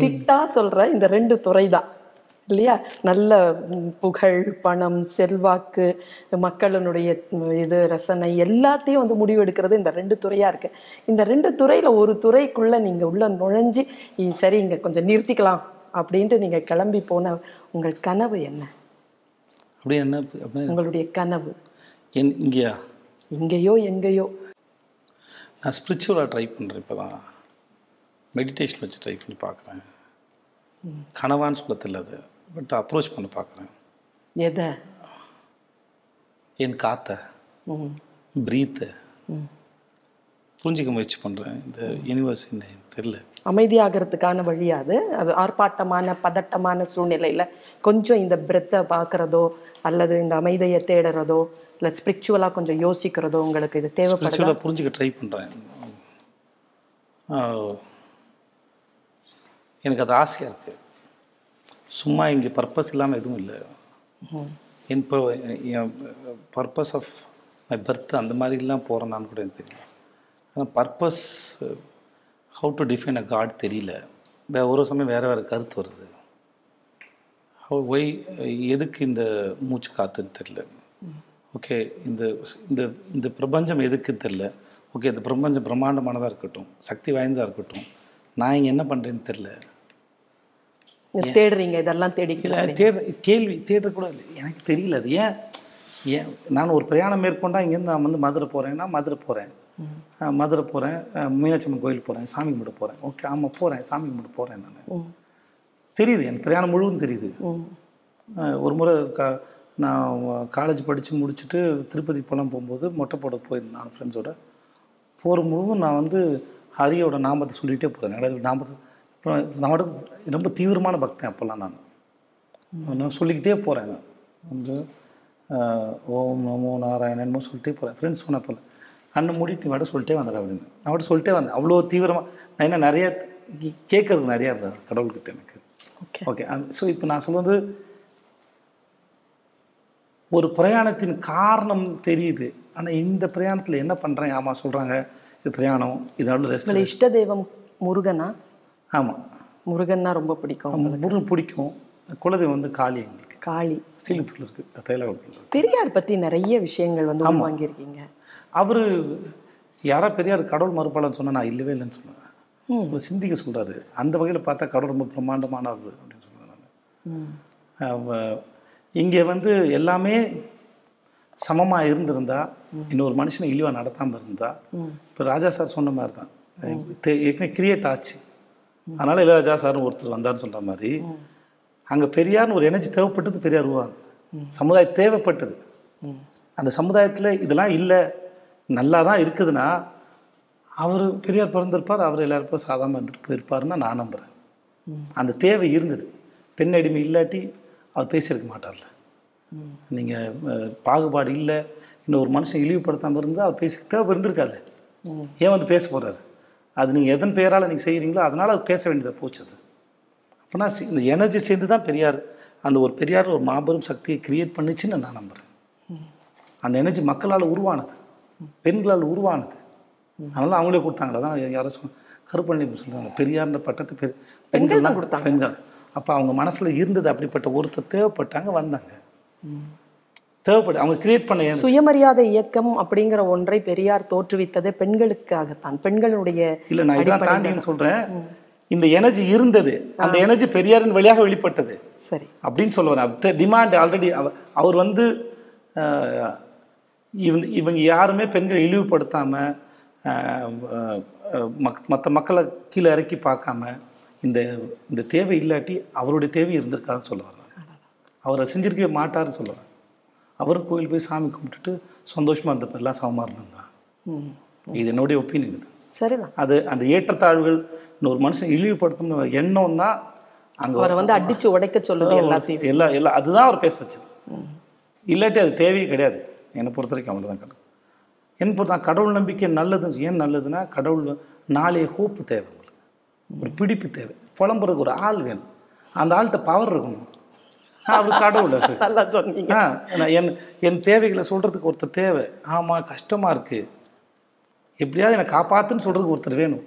Speaker 1: திட்டா சொல்ற இந்த ரெண்டு துறை தான். இல்லையா? நல்ல புகழ் பணம் செல்வாக்கு மக்களினுடைய இது ரசனை எல்லாத்தையும் வந்து முடிவெடுக்கிறது இந்த ரெண்டு துறையா இருக்கு. இந்த ரெண்டு துறையில ஒரு துறைக்குள்ள நீங்க உள்ள நுழைஞ்சு "இ, சரி இங்க கொஞ்சம் நிறுத்திக்கலாம் அப்படின்ட்டு நீங்க கிளம்பி போன உங்கள் கனவு என்ன?
Speaker 2: அப்படியே என்ன
Speaker 1: உங்களுடைய கனவு.
Speaker 2: என் இங்கேயா?
Speaker 1: இங்கேயோ எங்கேயோ.
Speaker 2: நான் ஸ்பிரிச்சுவலாக ட்ரை பண்ணுறேன் இப்போ தான் மெடிடேஷன் வச்சு ட்ரை பண்ணி பார்க்குறேன் கனவான்னு சொல்ல அது. பட் அப்ரோச் பண்ண பார்க்குறேன்
Speaker 1: எதை?
Speaker 2: என் காற்றை ப்ரீத்தை
Speaker 1: ம்.
Speaker 2: புரிஞ்சிக்க முயற்சி பண்ணுறேன் இந்த யூனிவர்ஸ் தெரில
Speaker 1: அமைதியாகிறதுக்கான வழி அது. அது ஆர்ப்பாட்டமான பதட்டமான சூழ்நிலையில கொஞ்சம் இந்த பிரெத்தை பார்க்கறதோ அல்லது இந்த அமைதியை தேடுறதோ இல்லை ஸ்பிரிச்சுவலாக கொஞ்சம் யோசிக்கிறதோ உங்களுக்கு இது தேவைப்படுதா?
Speaker 2: புரிஞ்சுக்க ட்ரை பண்ணுறேன் எனக்கு அது ஆசையாக இருக்குது சும்மா இங்கே பர்பஸ் இல்லாமல் எதுவும் இல்லை. என் பர்பஸ் ஆஃப் மை பர்த் அந்த மாதிரிலாம் போகிறேன்னான்னு கூட எனக்கு தெரியல ஆனால் purpose how to define a God தெரியல. வே ஒரு சமயம் வேறு வேறு கருத்து வருது. ஹவு ஒய் எதுக்கு இந்த மூச்சு காத்துன்னு தெரில ஓகே இந்த இந்த இந்த பிரபஞ்சம் எதுக்குன்னு தெரில ஓகே இந்த பிரபஞ்சம் பிரம்மாண்டமானதாக இருக்கட்டும் சக்தி வாய்ந்ததாக இருக்கட்டும் நான் இங்கே என்ன பண்ணுறேன்னு தெரில
Speaker 1: தேடுறீங்க இதெல்லாம் தேடிக்கலாம்
Speaker 2: இல்லை தேட கேள்வி தேடுற கூட இல்லை. எனக்கு தெரியல அது ஏன் ஏன் நான் ஒரு பிரயாணம் மேற்கொண்டா இங்கேருந்து நான் வந்து மதுரை போகிறேன்னா மதுரை போகிறேன் மதுரை போகிறேன் மீனாட்சி அம்மன் கோயில் போகிறேன் சாமி கும்பிட போகிறேன் ஓகே ஆமாம் போகிறேன் சாமி கும்பிட போகிறேன் நான். தெரியுது எனக்கு பிரயாணம் முழுவதும் தெரியுது. ஒரு முறை க நான் காலேஜ் படித்து முடிச்சுட்டு திருப்பதி போலாம் போகும்போது மொட்டை போட போயிருந்தேன் நான் ஃப்ரெண்ட்ஸோட போகிற முழுவதும் நான் வந்து ஹரியோட நாமத்தை சொல்லிகிட்டே போகிறேன் அதாவது நாமத்தை அப்புறம் ரொம்ப தீவிரமான பக்தன் அப்போல்லாம் நான். நான் சொல்லிக்கிட்டே போகிறேன் வந்து ஓம் நமோ நாராயணன்மோ சொல்லிட்டே போகிறேன் ஃப்ரெண்ட்ஸ் சொன்னப்போ கண்ணை மூடிட்டு நீ வாட்ட சொல்லிட்டே வந்துடுற அப்படின்னு. நான் வாட்ட சொல்லிட்டே வந்தேன். அவ்வளோ தீவிரமாக நான் என்ன நிறைய கேட்கறதுக்கு நிறையா இருந்தது கடவுள்கிட்ட எனக்கு.
Speaker 1: ஓகே
Speaker 2: ஓகே ஸோ இப்போ நான் சொல்வது ஒரு பிரயாணத்தின் காரணம் தெரியுது. ஆனால் இந்த பிரயாணத்தில் என்ன பண்ணுறேன் ஆமாம் சொல்கிறாங்க இது பிரயாணம். இதனால ரெஸ்ட்
Speaker 1: இஷ்ட தெய்வம் முருகனா?
Speaker 2: ஆமாம்
Speaker 1: முருகன்னா ரொம்ப பிடிக்கும்
Speaker 2: முருகன் பிடிக்கும். குலதெய்வம் வந்து காளி எங்களுக்கு.
Speaker 1: காளி.
Speaker 2: ஸ்ரீலத்தூர் இருக்குது தைலாபுரத்தில்
Speaker 1: பெரியார் பத்தி நிறைய விஷயங்கள் வந்து உள்வாங்கியிருக்கீங்க.
Speaker 2: அவர் யாரா பெரியார் கடவுள் மறுப்பாளன்னு சொன்னா நான் இல்லவே இல்லைன்னு சொன்னேன். அவர் சிந்திக்க சொல்கிறாரு அந்த வகையில் பார்த்தா கடவுள் ரொம்ப பிரம்மாண்டமானவர் அப்படின்னு சொன்னேன் இங்கே வந்து எல்லாமே சமமாக இருந்திருந்தா இன்னொரு மனுஷனை இழிவாக நடத்தாமல் இருந்தா இப்போ ராஜா சார் சொன்ன மாதிரி தான் ஏற்கனவே கிரியேட் ஆச்சு. அதனால் இளையராஜா சார்னு ஒருத்தர் வந்தார்னு சொல்கிற மாதிரி அங்கே பெரியார்னு ஒரு எனர்ஜி தேவைப்பட்டது பெரியார் உருவாங்க சமுதாயம் தேவைப்பட்டது. அந்த சமுதாயத்தில் இதெல்லாம் இல்லை. நல்லா தான் இருக்குதுன்னா அவர் பெரியார் பிறந்திருப்பார் அவர் எல்லாருக்கும் சாதாரண இருந்துட்டு போயிருப்பாருன்னு நான் நம்புகிறேன். அந்த தேவை இருந்தது. பெண் அடிமை இல்லாட்டி அவர் பேசியிருக்க மாட்டார்ல. நீங்கள் பாகுபாடு இல்லை இன்னும் ஒரு மனுஷன் இழிவுபடுத்தாமல் இருந்தால் அவர் பேசி தேவை இருந்திருக்காது ஏன் வந்து பேச போகிறாரு அது நீங்கள் எதன் பெயரால் நீங்கள் செய்கிறீங்களோ அதனால் அது பேச வேண்டியதாக போச்சு அது. அப்போனா சி- இந்த எனர்ஜி சேர்ந்து தான் பெரியார் அந்த ஒரு பெரியார் ஒரு மாபெரும் சக்தியை கிரியேட் பண்ணுச்சுன்னு நான் நம்புகிறேன் அந்த எனர்ஜி மக்களால் உருவானது. பெண்களால் உருவானது. அதனால் அவங்களே கொடுத்தாங்களா தான் யாரோ சொன்ன கருப்பண்ணி சொல்கிறாங்க பெரியார்ன்ற பட்டத்தை பெரு பெண்கள் தான் கொடுத்தாங்க. பெண்கள். அப்போ அவங்க மனசில் இருந்தது அப்படிப்பட்ட ஒருத்தர் தேவைப்பட்டாங்க வந்தாங்க. தேவைப்பட்டு அவங்க கிரியேட் பண்ண
Speaker 1: சுயமரியாதை இயக்கம் அப்படிங்கிற ஒன்றை பெரியார் தோற்றுவித்ததே பெண்களுக்காகத்தான் பெண்களுடைய
Speaker 2: இல்லை நான் இதெல்லாம் தாண்டின்னு சொல்கிறேன் இந்த எனர்ஜி இருந்தது அந்த எனர்ஜி பெரியாரின் வழியாக வெளிப்பட்டது.
Speaker 1: சரி.
Speaker 2: அப்படின்னு சொல்ல வரேன் டிமாண்ட் ஆல்ரெடி அவர் வந்து இவங்க இவங்க யாருமே பெண்களை இழிவுபடுத்தாமல் மற்ற மக்களை கீழே இறக்கி பார்க்காம இந்த இந்த தேவை இல்லாட்டி அவருடைய தேவை இருந்திருக்காதுன்னு சொல்ல அவரை செஞ்சிருக்கவே மாட்டாருன்னு சொல்ல வரேன் அவரும் கோயில் போய் சாமி கும்பிட்டுட்டு சந்தோஷமாக இருந்தப்ப எல்லாம் சமமாக இருந்தான்
Speaker 1: ம்
Speaker 2: இது என்னுடைய ஒப்பீனியன் இது.
Speaker 1: சரிதான்.
Speaker 2: அது அந்த ஏற்றத்தாழ்வுகள் இன்னொரு மனுஷன் இழிவுபடுத்தணும் எண்ணம் தான் அங்கே
Speaker 1: அவரை வந்து அடிச்சு உடைக்க சொல்லுது எல்லாத்தையும்.
Speaker 2: எல்லா எல்லா அதுதான் அவர் பேச வச்சது. இல்லாட்டி அது தேவையே கிடையாது. என்னை பொறுத்த வரைக்கும் அவ்வளோதான் கடவுள். என்னை பொறுத்த கடவுள் நம்பிக்கை நல்லது. ஏன் நல்லதுன்னா கடவுள் நாளைய ஹோப்பு தேவை உங்களுக்கு ஒரு பிடிப்பு தேவை. புலம்புறதுக்கு ஒரு ஆள் வேணும். அந்த ஆள்கிட்ட பவர் இருக்கணும். அவர் கடவுள்
Speaker 1: நல்லா சொன்னீங்க.
Speaker 2: என் என் தேவைகளை சொல்கிறதுக்கு ஒருத்தர் தேவை. ஆமாம் கஷ்டமாக இருக்குது எப்படியாவது என்னை காப்பாத்துன்னு சொல்கிறதுக்கு ஒருத்தர் வேணும்.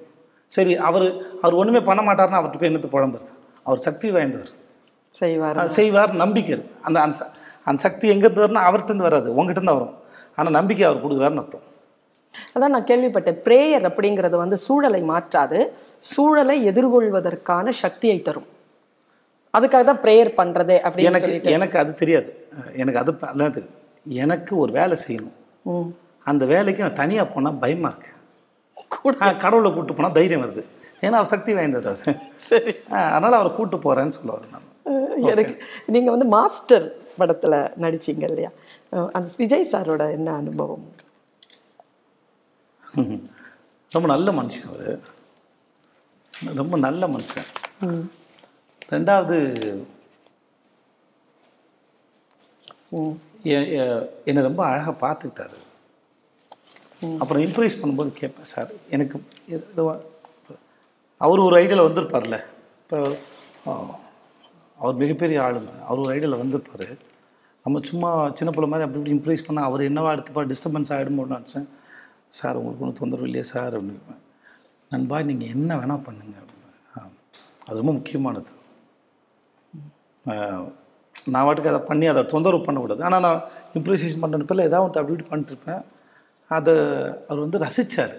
Speaker 2: சரி அவர் அவர் ஒன்றுமே பண்ண மாட்டாருன்னா அவர்கிட்ட போய் என்னத்து புலம்புறது? அவர் சக்தி வாய்ந்தவர்.
Speaker 1: செய்வார்.
Speaker 2: செய்வார் நம்பிக்கை. அந்த அந்த அந்த சக்தி எங்கேருந்து வரும்னா அவர்கிட்டருந்து வராது உங்ககிட்ட தான் வரும். ஆனால் நம்பிக்கை அவர் கொடுக்குறாருன்னு அர்த்தம்.
Speaker 1: அதான் நான் கேள்விப்பட்டேன். பிரேயர் அப்படிங்கிறது வந்து சூழலை மாற்றாது சூழலை எதிர்கொள்வதற்கான சக்தியை தரும். அதுக்காக தான் பிரேயர் பண்றதே அப்படின்னு
Speaker 2: எனக்கு எனக்கு அது தெரியாது. எனக்கு அது அதெல்லாம் தெரியும். எனக்கு ஒரு வேலை செய்யணும். அந்த வேலைக்கு நான் தனியாக போனால் பயமாக இருக்கு. கடவுளை கூப்பிட்டு போனால் தைரியம் வருது. ஏன்னா அவர் சக்தி வாய்ந்தவர் அவர்.
Speaker 1: சரி.
Speaker 2: அதனால் அவரை கூப்பிட்டு போகிறேன்னு சொல்லுவார். நான்
Speaker 1: எனக்கு நீங்க வந்து மாஸ்டர். படத்துல நடிச்சீங்க இல்லையா? அந்த விஜய் சாரோட என்ன அனுபவம்?
Speaker 2: ரொம்ப நல்ல மனுஷன் அவர். ரொம்ப நல்ல மனுஷன். ரெண்டாவது என்னை ரொம்ப அழகாக பார்த்துக்கிட்டாரு. அப்புறம் இம்ப்ரூவைஸ் பண்ணும்போது கேட்பேன் சார் எனக்கு அவர் ஒரு ஐடியாவில் வந்திருப்பார்ல. இப்போ அவர் மிகப்பெரிய ஆளுங்க. அவர் ஒரு ஐடியாவில் வந்திருப்பார். நம்ம சும்மா சின்ன பிள்ளை மாதிரி அப்படி இப்படி இம்ப்ரூவைஸ் பண்ணால் அவர் என்னவா எடுத்துப்பா டிஸ்டர்பன்ஸ் ஆகிடுமோன்னு நினச்சேன். சார் உங்களுக்கு ஒன்றும் தொந்தரவு இல்லையா சார் அப்படின்னு நண்பா நீங்கள் என்ன வேணால் பண்ணுங்க அப்படின்னு அது ரொம்ப முக்கியமானது. நான் வாட்டுக்கு அதை பண்ணி அதை தொந்தரவு பண்ணக்கூடாது. ஆனால் நான் இம்ப்ரூவைசேஷன் பண்ணுறப்பல ஏதாவது அப்படி இப்படி பண்ணிட்டுருப்பேன். அதை அவர் வந்து ரசித்தார்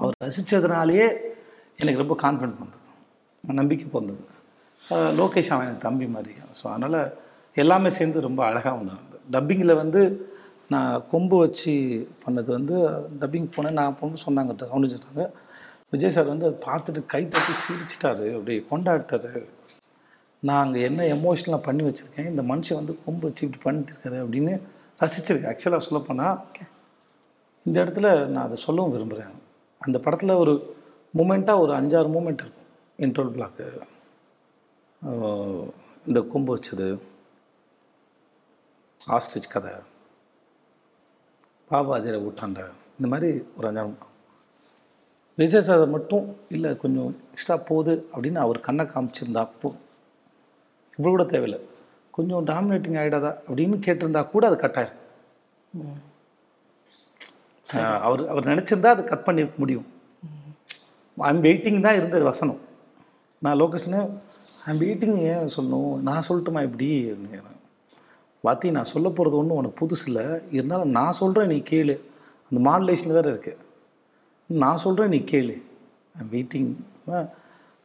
Speaker 2: அவர் ரசித்ததுனாலேயே எனக்கு ரொம்ப கான்ஃபிடென்ட் வந்தது. நம்பிக்கை பிறந்தது. லோகேஷ் அவன் எனக்கு தம்பி மாதிரி. ஸோ அதனால் எல்லாமே சேர்ந்து ரொம்ப அழகாக வந்தாங்க டப்பிங்கில் வந்து நான் கொம்பு வச்சு பண்ணது வந்து டப்பிங் போனேன். நான் போன சொன்னாங்க சவுண்ட் வச்சுட்டாங்க. விஜய் சார் வந்து அதை பார்த்துட்டு கை தட்டி சிரிச்சிட்டாரு. அப்படி கொண்டாடிட்டாரு. நான் அங்கே என்ன எமோஷனலாக பண்ணி வச்சுருக்கேன் இந்த மனுஷன் வந்து கொம்பு வச்சு இப்படி பண்ணிட்டுருக்காரு அப்படின்னு ரசிச்சிருக்கேன். ஆக்சுவலாக சொல்லப்போனால் இந்த இடத்துல நான் அதை சொல்லவும் விரும்புகிறேன் அந்த படத்தில் ஒரு மூமெண்ட்டாக ஒரு அஞ்சாறு மூமெண்ட் இருக்கும். இன்ட்ரோல் பிளாக்கு இந்த கொம்பு வச்சது. ஆஸ்ட்ரிச் கதை. பாபாதிரை ஊட்டாண்ட இந்த மாதிரி ஒரு அஞ்சாறு விஜய் சார் மட்டும் இல்லை கொஞ்சம் எக்ஸ்ட்ரா போகுது அப்படின்னு அவர் கண்ணை காமிச்சிருந்தா அப்போ இவ்வளோ கூட தேவையில்லை. கொஞ்சம் டாமினேட்டிங் ஆகிடாதா அப்படின்னு கேட்டிருந்தா கூட அது கட் ஆயிரும். அவர் அவர் நினச்சிருந்தா அது கட் பண்ணியிருக்க முடியும். ஐம் வெயிட்டிங் தான் இருந்தது வசனம். நான் லோகேஷனு ஐம் வெயிட்டிங் ஏன் சொல்லணும் நான் சொல்லட்டுமா இப்படி? வாத்தி நான் சொல்ல போகிறது ஒன்றும் உனக்கு புதுசு இல்லை. இருந்தாலும் நான் சொல்கிறேன் நீ கேளு. அந்த மாடுலேஷன் வேறு இருக்குது நான் சொல்கிறேன் நீ கேளு. வெயிட்டிங்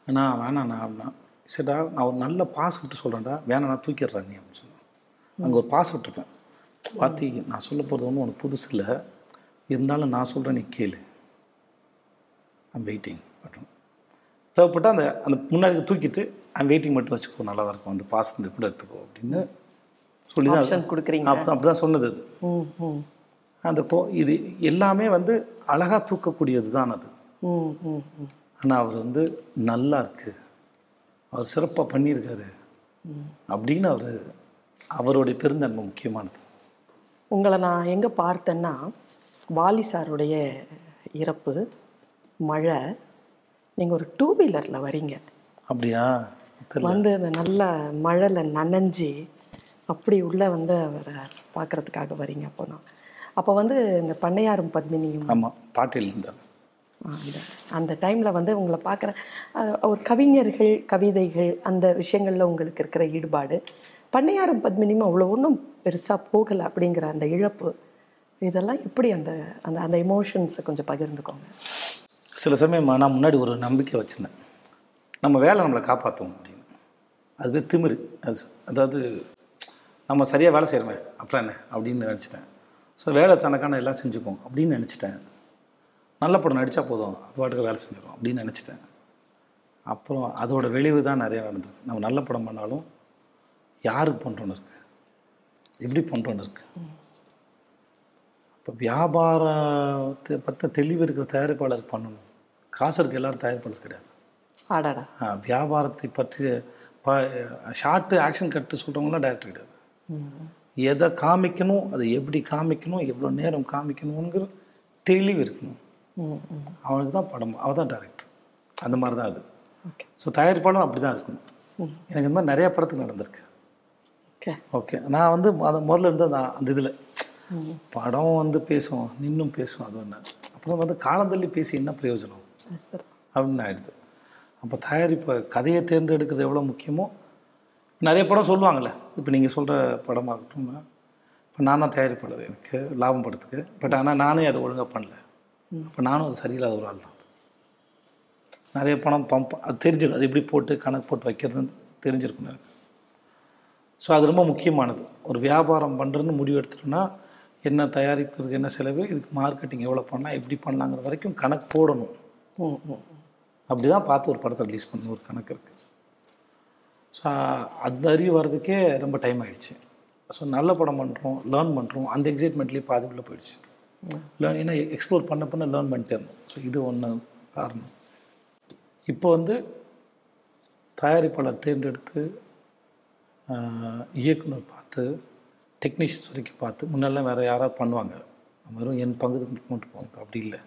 Speaker 2: அண்ணா வேணாண்ணா அப்படின்னா. சரிடா நான் ஒரு நல்ல பாஸ் விட்டு சொல்கிறேன்டா வேணாண்ணா தூக்கிடுறேன் நீ அப்படின்னு சொன்னேன் அங்கே ஒரு பாஸ் விட்டுருப்பேன். வாத்தி நான் சொல்ல போகிறது ஒன்றும் உனக்கு புதுசு இல்லை. இருந்தாலும் நான் சொல்கிறேன் நீ கேளு. ஐம் வெயிட்டிங் அப்படின்னு. தேவைப்பட்டால் அந்த அந்த முன்னாடி தூக்கிட்டு ஐம் வெயிட்டிங் மட்டும் வச்சுக்கோ. நல்லா இருக்கும். அந்த பாஸ் கூட எடுத்துக்கோ அப்படின்னு சொல்லி தான்
Speaker 1: கொடுக்குறீங்க.
Speaker 2: அப்படி தான் சொன்னது அது.
Speaker 1: ம் ம்.
Speaker 2: அந்த கோ இது எல்லாமே வந்து அழகாக தூக்கக்கூடியது தான் அது.
Speaker 1: ம் ம் ம்.
Speaker 2: ஆனால் அவர் வந்து நல்லா இருக்கு. அவர் சிறப்பாக பண்ணியிருக்காரு. அப்படின்னு அவர் அவருடைய பெருந்தன்மை முக்கியமானது.
Speaker 1: உங்களை நான் எங்கே பார்த்தேன்னா வாலி சாருடைய இறப்பு மழை. நீங்கள் ஒரு டூ வீலரில் வரீங்க.
Speaker 2: அப்படியா?
Speaker 1: வந்து அந்த நல்ல மழையில் நனைஞ்சி அப்படி உள்ளே வந்து அவரை பார்க்கறதுக்காக வரீங்க அப்போ நான் அப்போ வந்து இந்த பண்ணையாரும் பத்மினியும்
Speaker 2: ஆமாம் பாட்டில் இருந்தார்
Speaker 1: அந்த டைமில் வந்து உங்களை பார்க்குற ஒரு கவிஞர்கள் கவிதைகள் அந்த விஷயங்களில் உங்களுக்கு இருக்கிற ஈடுபாடு. பண்ணையாரும் பத்மினியும் அவ்வளோ ஒன்றும் பெருசாக போகலை அப்படிங்கிற அந்த இழப்பு. இதெல்லாம் எப்படி அந்த அந்த அந்த எமோஷன்ஸை கொஞ்சம் பகிர்ந்துக்கோங்க.
Speaker 2: சில சமயம் நான் முன்னாடி ஒரு நம்பிக்கை வச்சுருந்தேன். நம்ம வேலை நம்மளை காப்பாற்றும் அப்படின்னு. அதுவே திமிரு. அது அதாவது நம்ம சரியாக வேலை செய்கிறோமே அப்புறம் என்ன? அப்படின்னு நினச்சிட்டேன். ஸோ வேலை தனக்கான எல்லாம் செஞ்சுக்கும் அப்படின்னு நினச்சிட்டேன். நல்ல படம் நடித்தா போதும் அது பாட்டுக்கு வேலை செஞ்சிடும் அப்படின்னு நினச்சிட்டேன். அப்புறம் அதோட விளைவு தான் நிறைய நடந்திருக்கு. நம்ம நல்ல படம் பண்ணாலும் யாருக்கு பண்ணுறோன்னு இருக்கு? எப்படி பண்ணுறோன்னு இருக்கு? இப்போ வியாபாரத்தை பற்ற தெளிவு இருக்கிற தயாரிப்பாளர் பண்ணணும். காசு இருக்க எல்லாரும் தயாரிப்பாளர் கிடையாது.
Speaker 1: ஆடாடா
Speaker 2: வியாபாரத்தை பற்றிய ப ஷார்ட்டு ஆக்ஷன் கட்டு சொல்கிறவங்களாம் டேரக்டர் கிடையாது. எதை காமிக்கணும் அதை எப்படி காமிக்கணும் எவ்வளோ நேரம் காமிக்கணுங்கிற தெளிவு இருக்கணும். அவனுக்கு தான் படம் அவன் தான் டேரக்டர் அந்த மாதிரி தான் அது.
Speaker 1: ஓகே
Speaker 2: ஸோ தயாரிப்பாளரும் அப்படி தான் இருக்கணும் எனக்கு இந்த மாதிரி நிறைய படத்துக்கு நடந்திருக்கு.
Speaker 1: ஓகே
Speaker 2: ஓகே நான் வந்து அதை முதல்ல இருந்து அந்த அந்த இதில். படம் வந்து பேசும் நின்னும் பேசும் அது ஒன்று அப்புறம் வந்து காலந்தள்ளி பேசி என்ன பிரயோஜனம்? அப்படின்னு ஆயிடுது. அப்போ தயாரிப்பு கதையை தேர்ந்தெடுக்கிறது எவ்வளோ முக்கியமோ நிறைய படம் சொல்லுவாங்கள்ல இப்போ நீங்கள் சொல்கிற படமாக இருக்கட்டும் இப்போ நான் தான் தயாரிப்பாளர் எனக்கு லாபம் படத்துக்கு. பட் ஆனால் நானே அதை ஒழுங்காக பண்ணல. இப்போ நானும் அது சரியில்லாத ஒரு ஆள் தான். நிறைய பணம் பம்ப் அது தெரிஞ்சிடும். அது எப்படி போட்டு கணக்கு போட்டு வைக்கிறதுன்னு தெரிஞ்சிருக்கும் எனக்கு. ஸோ அது ரொம்ப முக்கியமானது. ஒரு வியாபாரம் பண்ணுறதுன்னு முடிவு எடுத்துட்டோம்னா என்ன தயாரிப்புக்கு என்ன செலவு இதுக்கு மார்க்கெட்டிங் எவ்வளோ பண்ணலாம் எப்படி பண்ணலாங்கிற வரைக்கும் கணக்கு போடணும். அப்படி தான் பார்த்து ஒரு படத்தை ரிலீஸ் பண்ண ஒரு கணக்கு இருக்குது ஸோ அந்த அறிவு வர்றதுக்கே ரொம்ப டைம் ஆகிடுச்சு ஸோ நல்ல படம் பண்ணுறோம் லேர்ன் பண்ணுறோம் அந்த எக்ஸைட்மெண்ட்லேயே பாதிக்குள்ளே போயிடுச்சு. லேர்ன் ஏன்னா எக்ஸ்ப்ளோர் பண்ண பண்ண லேர்ன் பண்ணிட்டே இருந்தோம். ஸோ இது ஒன்று காரணம். இப்போ வந்து தயாரிப்பாளர் தேர்ந்தெடுத்து இயக்குனர் பார்த்து டெக்னீஷியன்ஸ் வரைக்கும் பார்த்து முன்னெல்லாம் வேறு யாராவது பண்ணுவாங்க. வெறும் என் பங்குக்கு மட்டும் போவாங்க அப்படி இல்லை.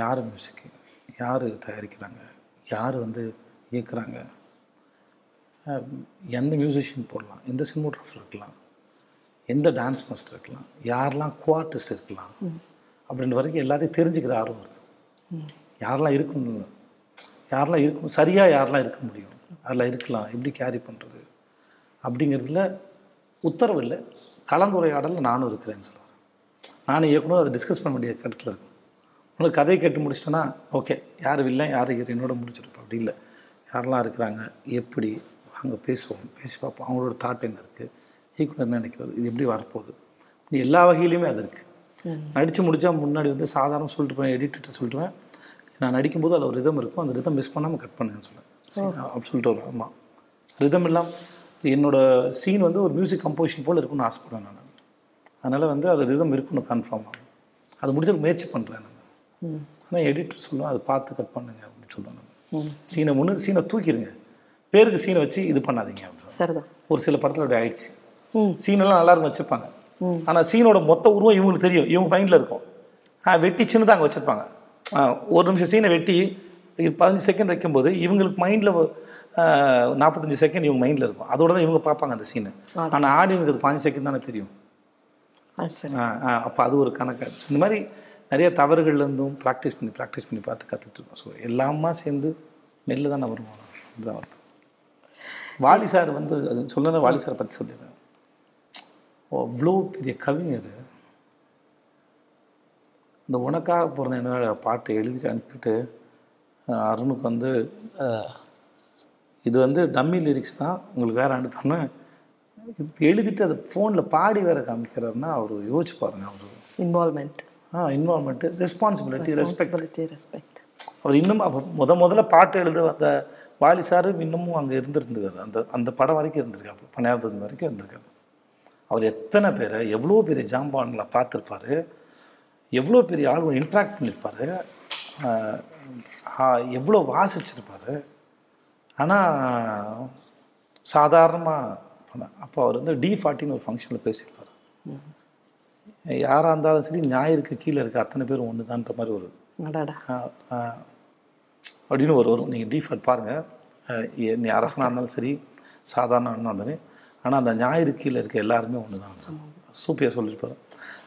Speaker 2: யார் மியூசிக்கு யார் தயாரிக்கிறாங்க? யார் வந்து இயக்குறாங்க? எந்த மியூசிஷியன் போடலாம் எந்த சினிமோகிராஃபர் இருக்கலாம் எந்த டான்ஸ் மாஸ்டர் இருக்கலாம் யாரெல்லாம் குவார்டிஸ்ட் இருக்கலாம் அப்படின்ற வரைக்கும் எல்லாத்தையும் தெரிஞ்சுக்கிற ஆர்வம் வருது. யாரெல்லாம் இருக்கணும் யாரெல்லாம் இருக்கணும் சரியாக யாரெல்லாம் இருக்க முடியும் அதில் இருக்கலாம் எப்படி கேரி பண்ணுறது அப்படிங்கிறதுல உத்தரவு இல்லை. கலந்துரையாடலில் நானும் இருக்கிறேன்னு சொல்லுவார் நானும் இயக்குனர் அதை டிஸ்கஸ் பண்ண வேண்டிய இடத்துல இருக்கும் உனக்கு கதையை கேட்டு முடிச்சிட்டேன்னா ஓகே யார் வில்லன் யார் ஹீரோயினோட முடிச்சிருப்போம் அப்படி இல்லை. யாரெல்லாம் இருக்கிறாங்க எப்படி அங்கே பேசுவோம் பேசி பார்ப்போம். அவங்களோட தாட் என்ன இருக்குது இயக்குனர் என்ன நினைக்கிறது இது எப்படி வரப்போகுது? எல்லா வகையிலையுமே அது இருக்குது நடித்து முடிச்சா முன்னாடி வந்து சாதாரண சொல்லிட்டு போய் எடிட்டர் சொல்லிட்டுவேன் நான் நடிக்கும்போது அதில் ஒரு ரிதம் இருக்கும். அந்த ரிதம் மிஸ் பண்ணாமல் கட் பண்ணுங்கன்னு சொல்லுவேன். அப்படி சொல்லிட்டு வருவேன். ஆமாம் ரிதம் இல்லாமல் என்னோட சீன் வந்து ஒரு மியூசிக் கம்போசிஷன் போல் இருக்கும்னு ஆசைப்படுவேன் நான். அதனால் வந்து அது ரிதம் இருக்கணும் கன்ஃபார்ம் ஆகும். அது முடிஞ்ச முயற்சி பண்ணுறேன் நான். ஆனால் எடிட்டர் சொல்லுவேன் அதை பார்த்து கட் பண்ணுங்க அப்படின்னு சொல்லுவேன் நான். சீனை முன்னு சீனை தூக்கிடுங்க பேருக்கு சீனை வச்சு இது பண்ணாதீங்க
Speaker 1: சரிதான்.
Speaker 2: ஒரு சில படத்தில் அப்படி ஆயிடுச்சு.
Speaker 1: ம்.
Speaker 2: சீனெல்லாம் நல்லா இருக்கும் வச்சுருப்பாங்க. ஆனால் சீனோட மொத்த உருவம் இவங்களுக்கு தெரியும். இவங்க மைண்டில் இருக்கும். ஆ வெட்டி சின்னதாக அங்கே வச்சுருப்பாங்க. ஒரு நிமிஷம் சீனை வெட்டி பதினஞ்சு செகண்ட் வைக்கும்போது இவங்களுக்கு மைண்டில் நாற்பத்தஞ்சு செகண்ட் இவங்க மைண்டில் இருக்கும். அதோட தான் இவங்க பார்ப்பாங்க அந்த சீனை ஆனால் ஆடியன்ஸுக்கு அது பதினஞ்சு செகண்ட் தானே தெரியும். அப்போ அது ஒரு கணக்காச்சு இந்த மாதிரி நிறைய தவறுகள்லேருந்தும் ப்ராக்டிஸ் பண்ணி ப்ராக்டிஸ் பண்ணி பார்த்து கற்றுட்டு இருக்கோம். ஸோ எல்லாமா சேர்ந்து மெல்ல தானே வருவோம் இதுதான் வருது வாலி சார் வந்து அது சொல்லுற வாலி சாரை பற்றி சொல்லிடுறேன். அவ்வளோ பெரிய கவிஞர். இந்த உனக்காக பிறந்த என்ன பாட்டு எழுதி அனுப்பிட்டு அருணுக்கு வந்து இது வந்து டம்மி லிரிக்ஸ் தான் உங்களுக்கு வேற அனுத்தானே இப்போ எழுதிட்டு அதை ஃபோனில் பாடி வேற காமிக்கிறாருன்னா அவர் யோசிச்சு பாருங்க அவர்.
Speaker 1: இன்வால்மெண்ட்
Speaker 2: ஆ இன்வால்மெண்ட்டு ரெஸ்பான்சிபிலிட்டி ரெஸ்பெக்ட்
Speaker 1: ரெஸ்பெக்ட்
Speaker 2: அவர் இன்னும் அப்போ முத முதல்ல பாட்டு எழுத வந்த வாலி சார் இன்னமும் அங்கே இருந்திருந்துருக்காரு அந்த அந்த படம் வரைக்கும் இருந்திருக்காரு பணியாபுரம் வரைக்கும் இருந்திருக்காரு அவர் எத்தனை பேரை எவ்வளோ பெரிய ஜாம்பான்களை பார்த்துருப்பாரு எவ்வளோ பெரிய ஆள் இன்ட்ராக்ட் பண்ணியிருப்பாரு எவ்வளோ வாசிச்சிருப்பாரு. ஆனால் சாதாரணமாக அப்போ அவர் வந்து டி ஃபார்ட்டின்னு ஒரு ஃபங்க்ஷனில் பேசியிருப்பார். யாராக இருந்தாலும் சரி ஞாயிறுக்கு கீழே இருக்க அத்தனை பேரும் ஒன்று தான்ற மாதிரி ஒரு அப்படின்னு ஒரு வரும் நீங்கள் டிஃபால்ட் பாருங்கள் நீ அரசனாக இருந்தாலும் சரி சாதாரண இருந்தாலும் ஆனால் அந்த ஞாயிறு கீழே இருக்க எல்லாருமே ஒன்று தான் சூப்பராக சொல்லியிருப்பாரு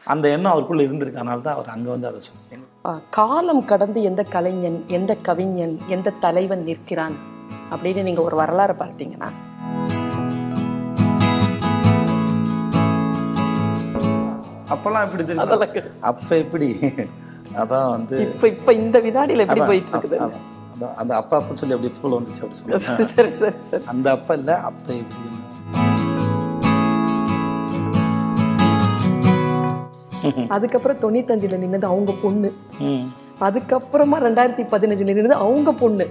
Speaker 2: அந்த எண்ணம் அவருக்குள்ளே இருந்திருக்கு அதனால தான் அவர் அங்கே வந்து அதை சொன்னாங்க
Speaker 1: காலம் கடந்து எந்த கலைஞன் எந்த கவிஞன் எந்த தலைவன் நிற்கிறான் அப்படின்னு நீங்க ஒரு வரலாறு பார்த்தீங்கன்னா
Speaker 2: அப்போல்லாம் எப்படி தெரியும். அப்போ எப்படி? அதான் வந்து
Speaker 1: இப்ப இப்ப இந்த வினாடியில எப்படி போயிட்டு இருக்குது
Speaker 2: அந்த அப்பா அப்படின்னு சொல்லி அப்படி ஃபுல் வந்துச்சு அப்படி சொல்லி
Speaker 1: சரி சரி சரி.
Speaker 2: அந்த அப்பா இல்லை அப்போ எப்படி?
Speaker 1: அதுக்கப்புறம் தொண்ணூத்தஞ்சுல நின்னது அவங்க பொண்ணு. அதுக்கப்புறமா ரெண்டாயிரத்தி பதினஞ்சுல நின்னது அவங்க பொண்ணு.